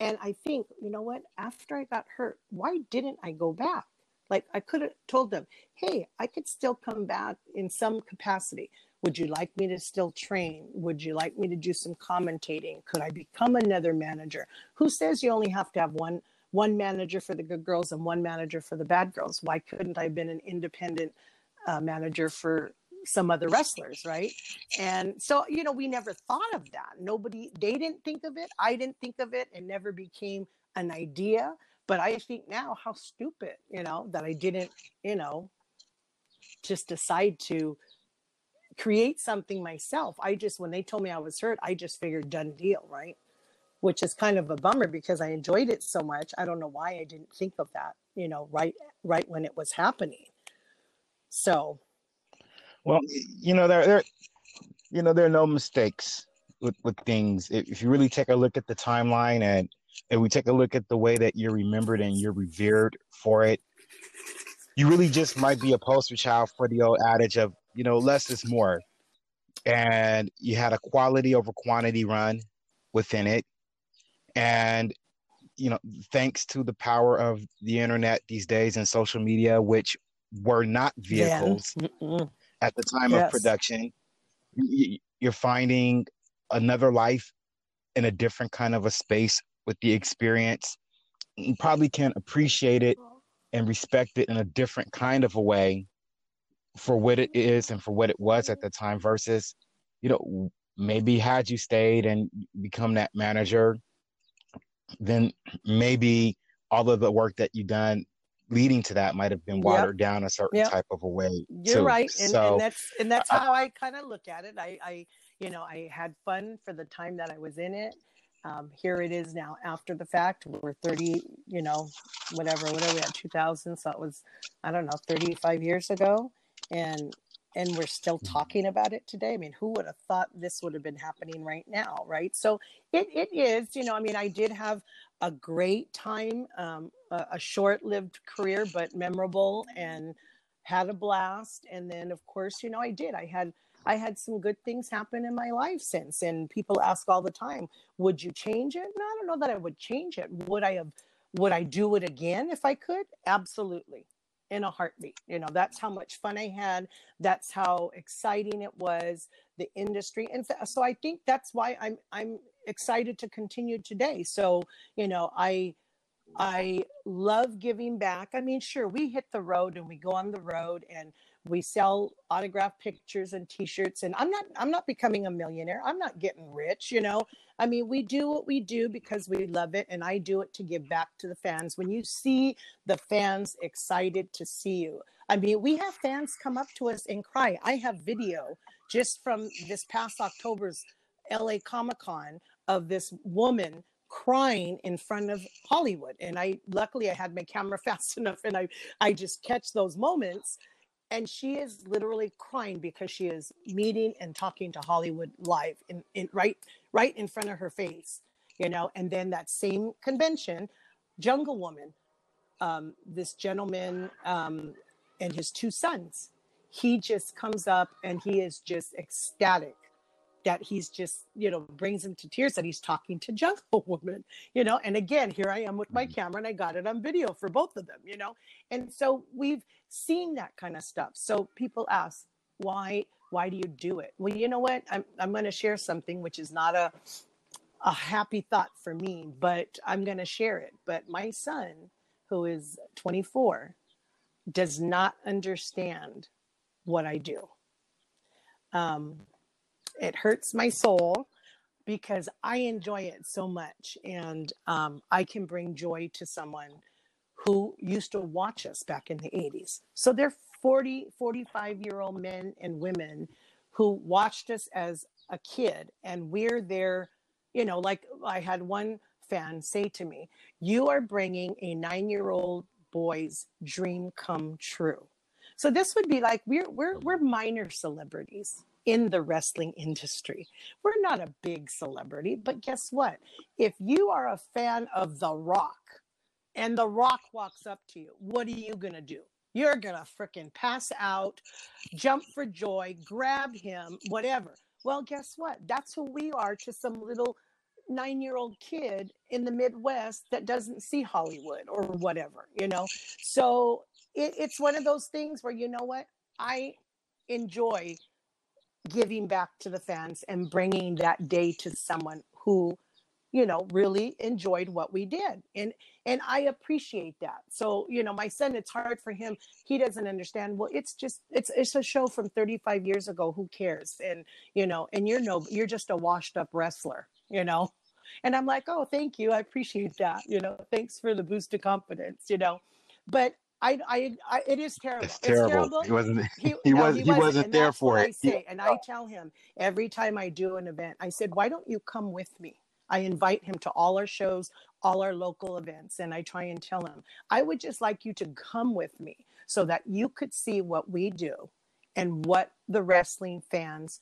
And i think you know what after i got hurt why didn't i go back? Like i could have told them hey i could still come back in some capacity would you like me to still train? Would you like me to do some commentating? Could I become another manager? Who says you only have to have one one manager for the good girls and one manager for the bad girls? Why couldn't I have been an independent uh, manager for some other wrestlers, right? And so, you know, we never thought of that. Nobody, they didn't think of it. I didn't think of it. It never became an idea. But I think now how stupid, you know, that I didn't, you know, just decide to create something myself. I just, when they told me I was hurt, I just figured done deal, right? Which is kind of a bummer because I enjoyed it so much. I don't know why I didn't think of that, you know, right, right when it was happening. So, well, you know, there, there, you know, there are no mistakes with with things. If, if you really take a look at the timeline and and we take a look at the way that you're remembered and you're revered for it, you really just might be a poster child for the old adage of you know, less is more. And you had a quality over quantity run within it. And, you know, thanks to the power of the internet these days and social media, which were not vehicles yeah. at the time yes. of production, you're finding another life in a different kind of a space with the experience, you probably can appreciate it and respect it in a different kind of a way for what it is and for what it was at the time versus, you know, maybe had you stayed and become that manager, then maybe all of the work that you've done leading to that might have been watered yep. down a certain yep. type of a way. You're too. right, and, so, and that's and that's how I, I kind of look at it. I, I, you know, I had fun for the time that I was in it. Um, here it is now after the fact. We're 30, you know, whatever, whatever we had 2000. So it was, I don't know, 35 years ago. And and we're still mm-hmm. talking about it today. I mean, who would have thought this would have been happening right now, right? So it, it is, you know, I mean, I did have a great time, um, a, a short lived career, but memorable and had a blast. And then, of course, you know, I did. I had. I had some good things happen in my life since, and people ask all the time, "Would you change it?" No, I don't know that I would change it. Would I have? Would I do it again if I could? Absolutely in a heartbeat. You know, that's how much fun I had. That's how exciting it was, the industry. And so I think that's why I'm I'm excited to continue today. So, you know, I I love giving back. I mean, sure, we hit the road and we go on the road and we sell autograph pictures and t-shirts and i'm not i'm not becoming a millionaire. I'm not getting rich you know? I mean we do what we do because we love it and i do it to give back to the fans. When you see the fans excited to see you i mean we have fans come up to us and cry. I have video just from this past october's la comic-con of this woman crying in front of Hollywood. And I luckily I had my camera fast enough and I I just catch those moments and she is literally crying because she is meeting and talking to Hollywood live in, in right right in front of her face, you know. And then that same convention, Jungle Woman, um, this gentleman um, and his two sons, he just comes up and he is just ecstatic that he's just you know brings him to tears that he's talking to jungle woman you know and again here i am with my mm-hmm. camera and i got it on video for both of them you know and so we've seen that kind of stuff. So people ask why why do you do it? Well you know what? I'm, I'm going to share something which is not a a happy thought for me but i'm going to share it. But my son who is 24 does not understand what i do. Um, it hurts my soul because I enjoy it so much. And um, I can bring joy to someone who used to watch us back in the 80s. So they're 40, 45 year old men and women who watched us as a kid. And we're there, you know, like I had one fan say to me, You are bringing a nine year old boy's dream come true. So this would be like we're we're mm-hmm. we're minor celebrities in the wrestling industry. We're not a big celebrity, but guess what? If you are a fan of The Rock and The Rock walks up to you, what are you going to do? You're going to freaking pass out, jump for joy, grab him, whatever. Well, guess what? That's who we are to some little nine year old kid in the Midwest that doesn't see Hollywood or whatever, you know? So it, it's one of those things where, you know what? I enjoy giving back to the fans and bringing that day to someone who you know really enjoyed what we did and and i appreciate that so you know my son it's hard for him he doesn't understand well it's just it's it's a show from 35 years ago who cares and you know and you're no you're just a washed up wrestler you know and i'm like oh thank you i appreciate that you know thanks for the boost of confidence you know but I, I, I, it is terrible. It's terrible. It's terrible. He wasn't. He, he no, was. He, wasn't, wasn't there for it. I say, and I tell him every time I do an event, I said, "Why don't you come with me?" I invite him to all our shows, all our local events, and I try and tell him, "I would just like you to come with me so that you could see what we do and what the wrestling fans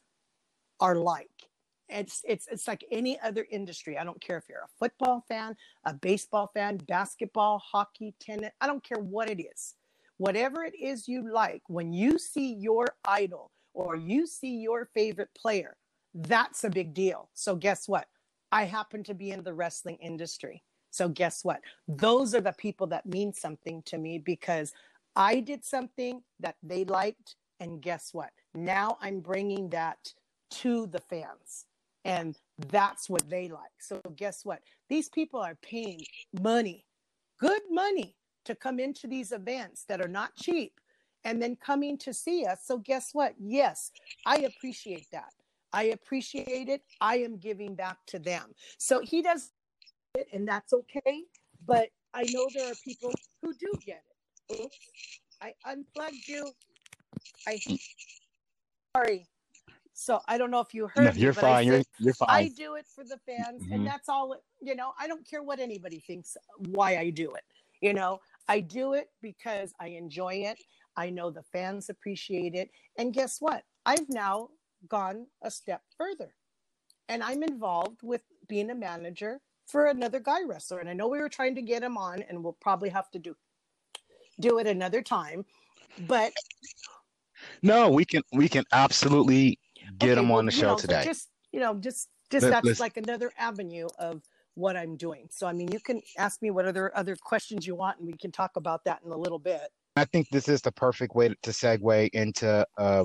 are like." it's it's it's like any other industry. I don't care if you're a football fan, a baseball fan, basketball, hockey, tennis. I don't care what it is. Whatever it is you like, when you see your idol or you see your favorite player, that's a big deal. So guess what? I happen to be in the wrestling industry. So guess what? Those are the people that mean something to me because I did something that they liked and guess what? Now I'm bringing that to the fans and that's what they like. So guess what? These people are paying money, good money to come into these events that are not cheap and then coming to see us. So guess what? Yes, I appreciate that. I appreciate it. I am giving back to them. So he does it and that's okay, but I know there are people who do get it. Oops. I unplugged you. I sorry. So I don't know if you heard No, you're I fine. You're you're I do it for the fans, Mhm. and that's all. You know, I don't care what anybody thinks why I do it. You know, I do it because I enjoy it. I know the fans appreciate it, and guess what? I've now gone a step further, and I'm involved with being a manager for another guy wrestler. And I know we were trying to get him on, and we'll probably have to do do it another time. But No, we can we can absolutely get Okay, him well, on the show know, so today. just you know, just just Let- that's let's- like another avenue of what I'm doing. So I mean, you can ask me what other other questions you want, and we can talk about that in a little bit. I think this is the perfect way to segue into uh,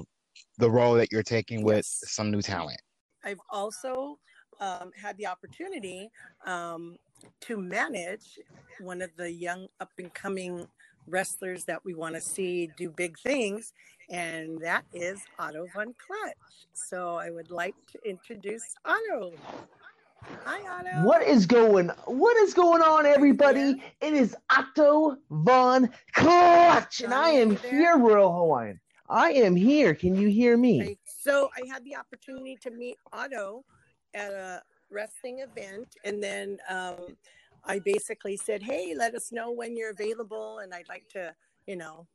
the role that you're taking with Yes. some new talent. I've also um, had the opportunity um, to manage one of the young up and coming wrestlers that we want to see do big things, and that is Otto von Clutch. So I would like to introduce Otto. Hi, Otto. What is going what is going on, everybody? It is Otto von Clutch, and I am you there? here, Royal Hawaiian. I am here. Can you hear me? So I had the opportunity to meet Otto at a wrestling event, and then um, I basically said, "Hey, let us know when you're available, and I'd like to, you know,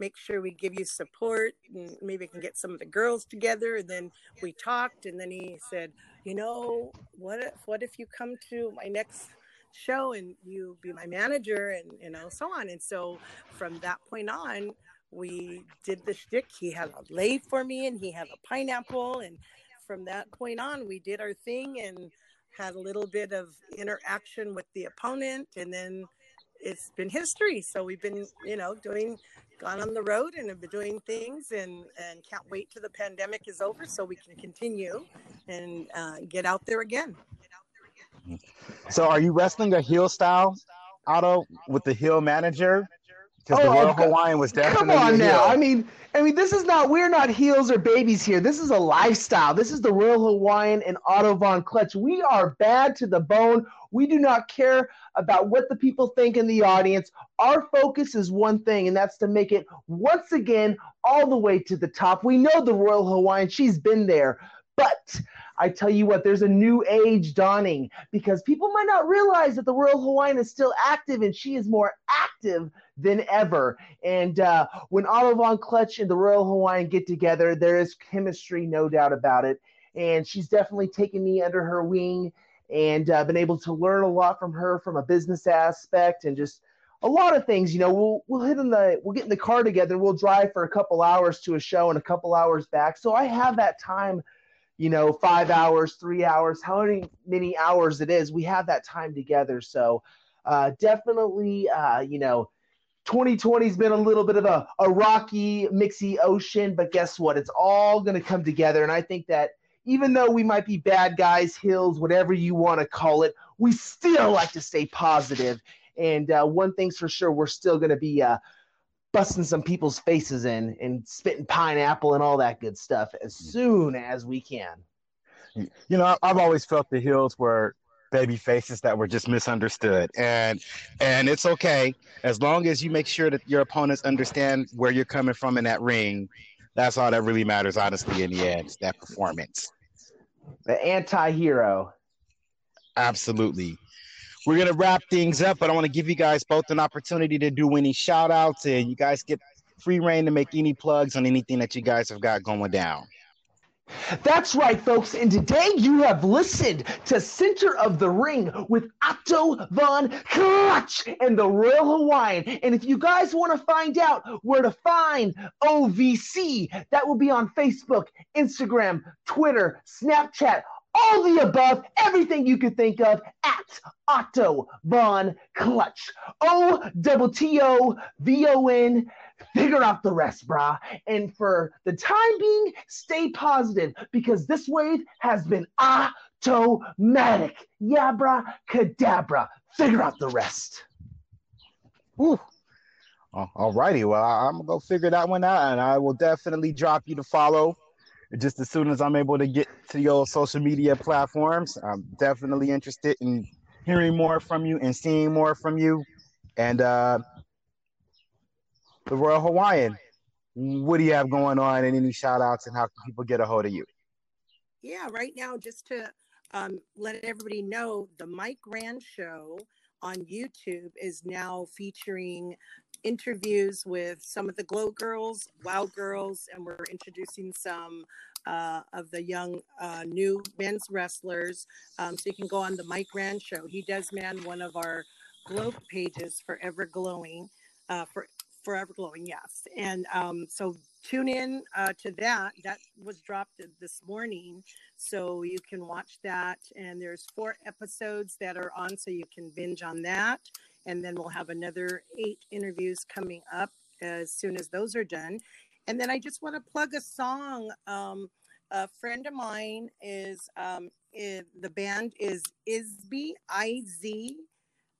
make sure we give you support, and maybe can get some of the girls together." And then we talked, and then he said, "You know, what if what if you come to my next?" show and you be my manager and you know so on and so from that point on we did the shtick. He had a lei for me and he had a pineapple. And from that point on, we did our thing and had a little bit of interaction with the opponent. And then it's been history. So we've been, you know, doing, gone on the road and have been doing things and, and can't wait till the pandemic is over so we can continue and uh, get out there again. So, are you wrestling a heel style, Otto, with the heel manager? Because the Oh, Royal Hawaiian was Come definitely on a now. I mean, I mean, this is not we're not heels or babies here. This is a lifestyle. This is the Royal Hawaiian and Otto von Clutch. We are bad to the bone. We do not care about what the people think in the audience. Our focus is one thing, and that's to make it once again all the way to the top. We know the Royal Hawaiian, she's been there. But I tell you what, there's a new age dawning because people might not realize that the Royal Hawaiian is still active and she is more active than ever. And uh, when Otto von Clutch and the Royal Hawaiian get together, there is chemistry, no doubt about it. And she's definitely taken me under her wing and uh, been able to learn a lot from her from a business aspect and just a lot of things. You know, we'll we'll hit in the we'll get in the car together. We'll drive for a couple hours to a show and a couple hours back. So I have that time. You know, five hours, three hours, how many many hours it is. We have that time together. So uh, definitely, uh, you know, 2020 has been a little bit of a, a rocky, mixy ocean, but guess what? It's all going to come together. And I think that even though we might be bad guys, hills, whatever you want to call it, we still like to stay positive. And uh, one thing's for sure, we're still going to be uh, busting some people's faces in and spitting pineapple and all that good stuff as soon as we can. You know, I've always felt the hills were baby faces that were just misunderstood, and and it's okay as long as you make sure that your opponents understand where you're coming from in that ring. That's all that really matters, honestly, in the end. That performance. The anti hero. Absolutely. We're gonna wrap things up, but I want to give you guys both an opportunity to do any shout outs and you guys get free reign to make any plugs on anything that you guys have got going down. That's right, folks. And today you have listened to Center of the Ring with Otto von Clutch and the Royal Hawaiian. And if you guys want to find out where to find OVC, that will be on Facebook, Instagram, Twitter, Snapchat, all the above, everything you could think of at Otto von Clutch. O T T O V O N figure out the rest, brah. And for the time being, stay positive because this wave has been automatic. Yeah, brah, cadabra. Figure out the rest. Whew. Oh, all righty. Well, I, am gonna go figure that one out, and I will definitely drop you to follow just as soon as I'm able to get to your social media platforms. I'm definitely interested in hearing more from you and seeing more from you. And uh, the Royal Hawaiian, what do you have going on, and any shout outs, and how can people get a hold of you? Yeah, right now, just to um, let everybody know, the Mike Rand Show on YouTube is now featuring interviews with some of the Glow Girls, Wow Girls, and we're introducing some uh, of the young uh, new men's wrestlers. Um, so you can go on the Mike Rand show. He does man one of our glow pages, Forever Glowing, uh, for Forever Glowing, yes. And um, so tune in uh, to that. That was dropped this morning, so you can watch that. And there's four episodes that are on, so you can binge on that. And then we'll have another eight interviews coming up as soon as those are done. And then I just want to plug a song. Um, a friend of mine is um, is, the band is Izby I Z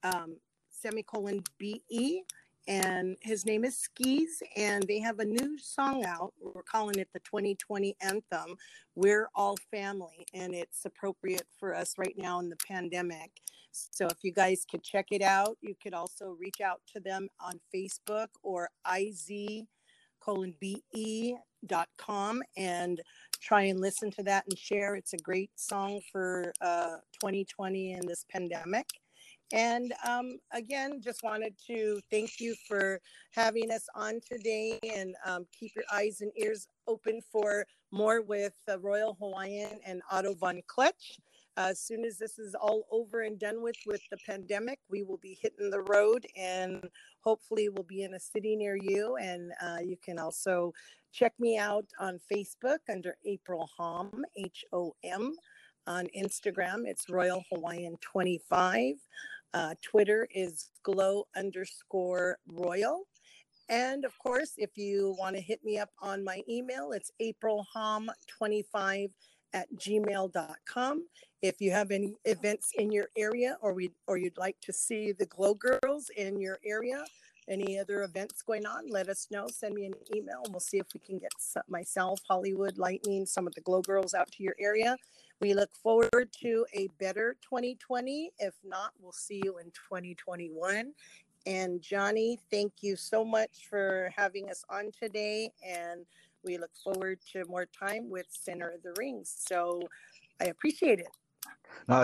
um, semicolon B E and his name is Skis, and they have a new song out. We're calling it the 2020 anthem. We're all family, and it's appropriate for us right now in the pandemic. So if you guys could check it out, you could also reach out to them on Facebook or iz colon be dot com and try and listen to that and share. It's a great song for uh, 2020 and this pandemic. And um, again, just wanted to thank you for having us on today and um, keep your eyes and ears open for more with uh, Royal Hawaiian and Otto von Kletch. As soon as this is all over and done with with the pandemic, we will be hitting the road and hopefully we'll be in a city near you. And uh, you can also check me out on Facebook under April Hom, H O M. On Instagram, it's Royal Hawaiian 25. Uh, Twitter is glow underscore royal. And of course, if you want to hit me up on my email, it's aprilhom25 at gmail.com. If you have any events in your area or we or you'd like to see the Glow Girls in your area, any other events going on, let us know. Send me an email and we'll see if we can get myself, Hollywood Lightning, some of the Glow Girls out to your area. We look forward to a better 2020. If not, we'll see you in 2021. And Johnny, thank you so much for having us on today. And we look forward to more time with Center of the Rings. So I appreciate it.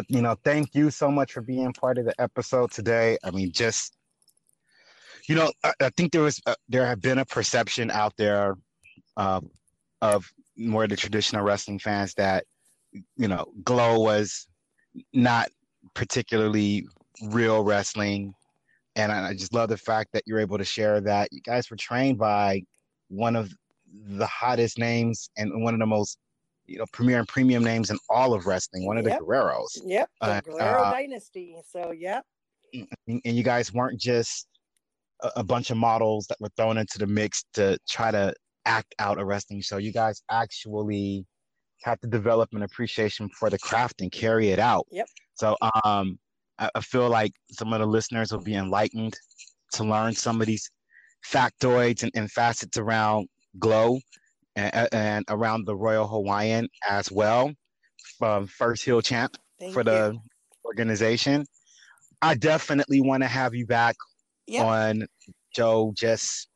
You know, thank you so much for being part of the episode today. I mean, just you know, I, I think there was uh, there have been a perception out there uh, of more of the traditional wrestling fans that you know, Glow was not particularly real wrestling. And I just love the fact that you're able to share that. You guys were trained by one of the hottest names and one of the most, you know, premier and premium names in all of wrestling, one of yep. the Guerreros. Yep, the uh, Guerrero uh, dynasty. So, yep. And you guys weren't just a, a bunch of models that were thrown into the mix to try to act out a wrestling show. You guys actually have to develop an appreciation for the craft and carry it out. Yep. So um, I, I feel like some of the listeners will be enlightened to learn some of these factoids and, and facets around glow and, and, around the Royal Hawaiian as well from First Hill Champ Thank for you. the organization. I definitely want to have you back on Joe just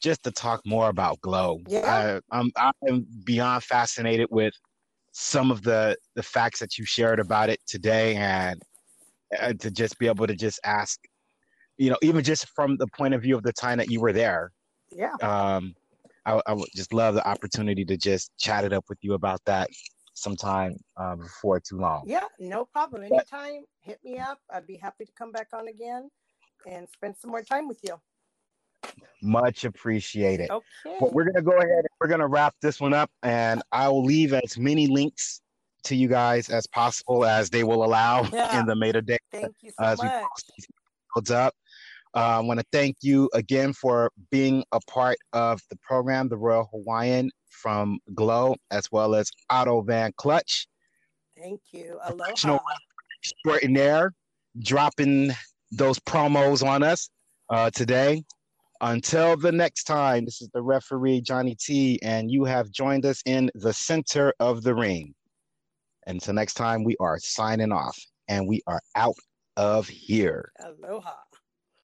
just to talk more about Glow. Yeah. I, I'm I'm beyond fascinated with some of the the facts that you shared about it today, and uh, to just be able to just ask, you know, even just from the point of view of the time that you were there. Yeah. Um, I, I would just love the opportunity to just chat it up with you about that sometime uh, before too long. Yeah, no problem. Anytime, hit me up. I'd be happy to come back on again and spend some more time with you. Much appreciated. Okay. But we're gonna go ahead and we're gonna wrap this one up, and I will leave as many links to you guys as possible as they will allow yeah. in the metadata. Thank you so much. Builds up. I want to thank you again for being a part of the program, the Royal Hawaiian from Glow, as well as Auto Van Clutch. Thank you. Aloha. extraordinaire, dropping those promos on us uh, today. Until the next time, this is the referee, Johnny T, and you have joined us in the center of the ring. Until next time, we are signing off and we are out of here. Aloha.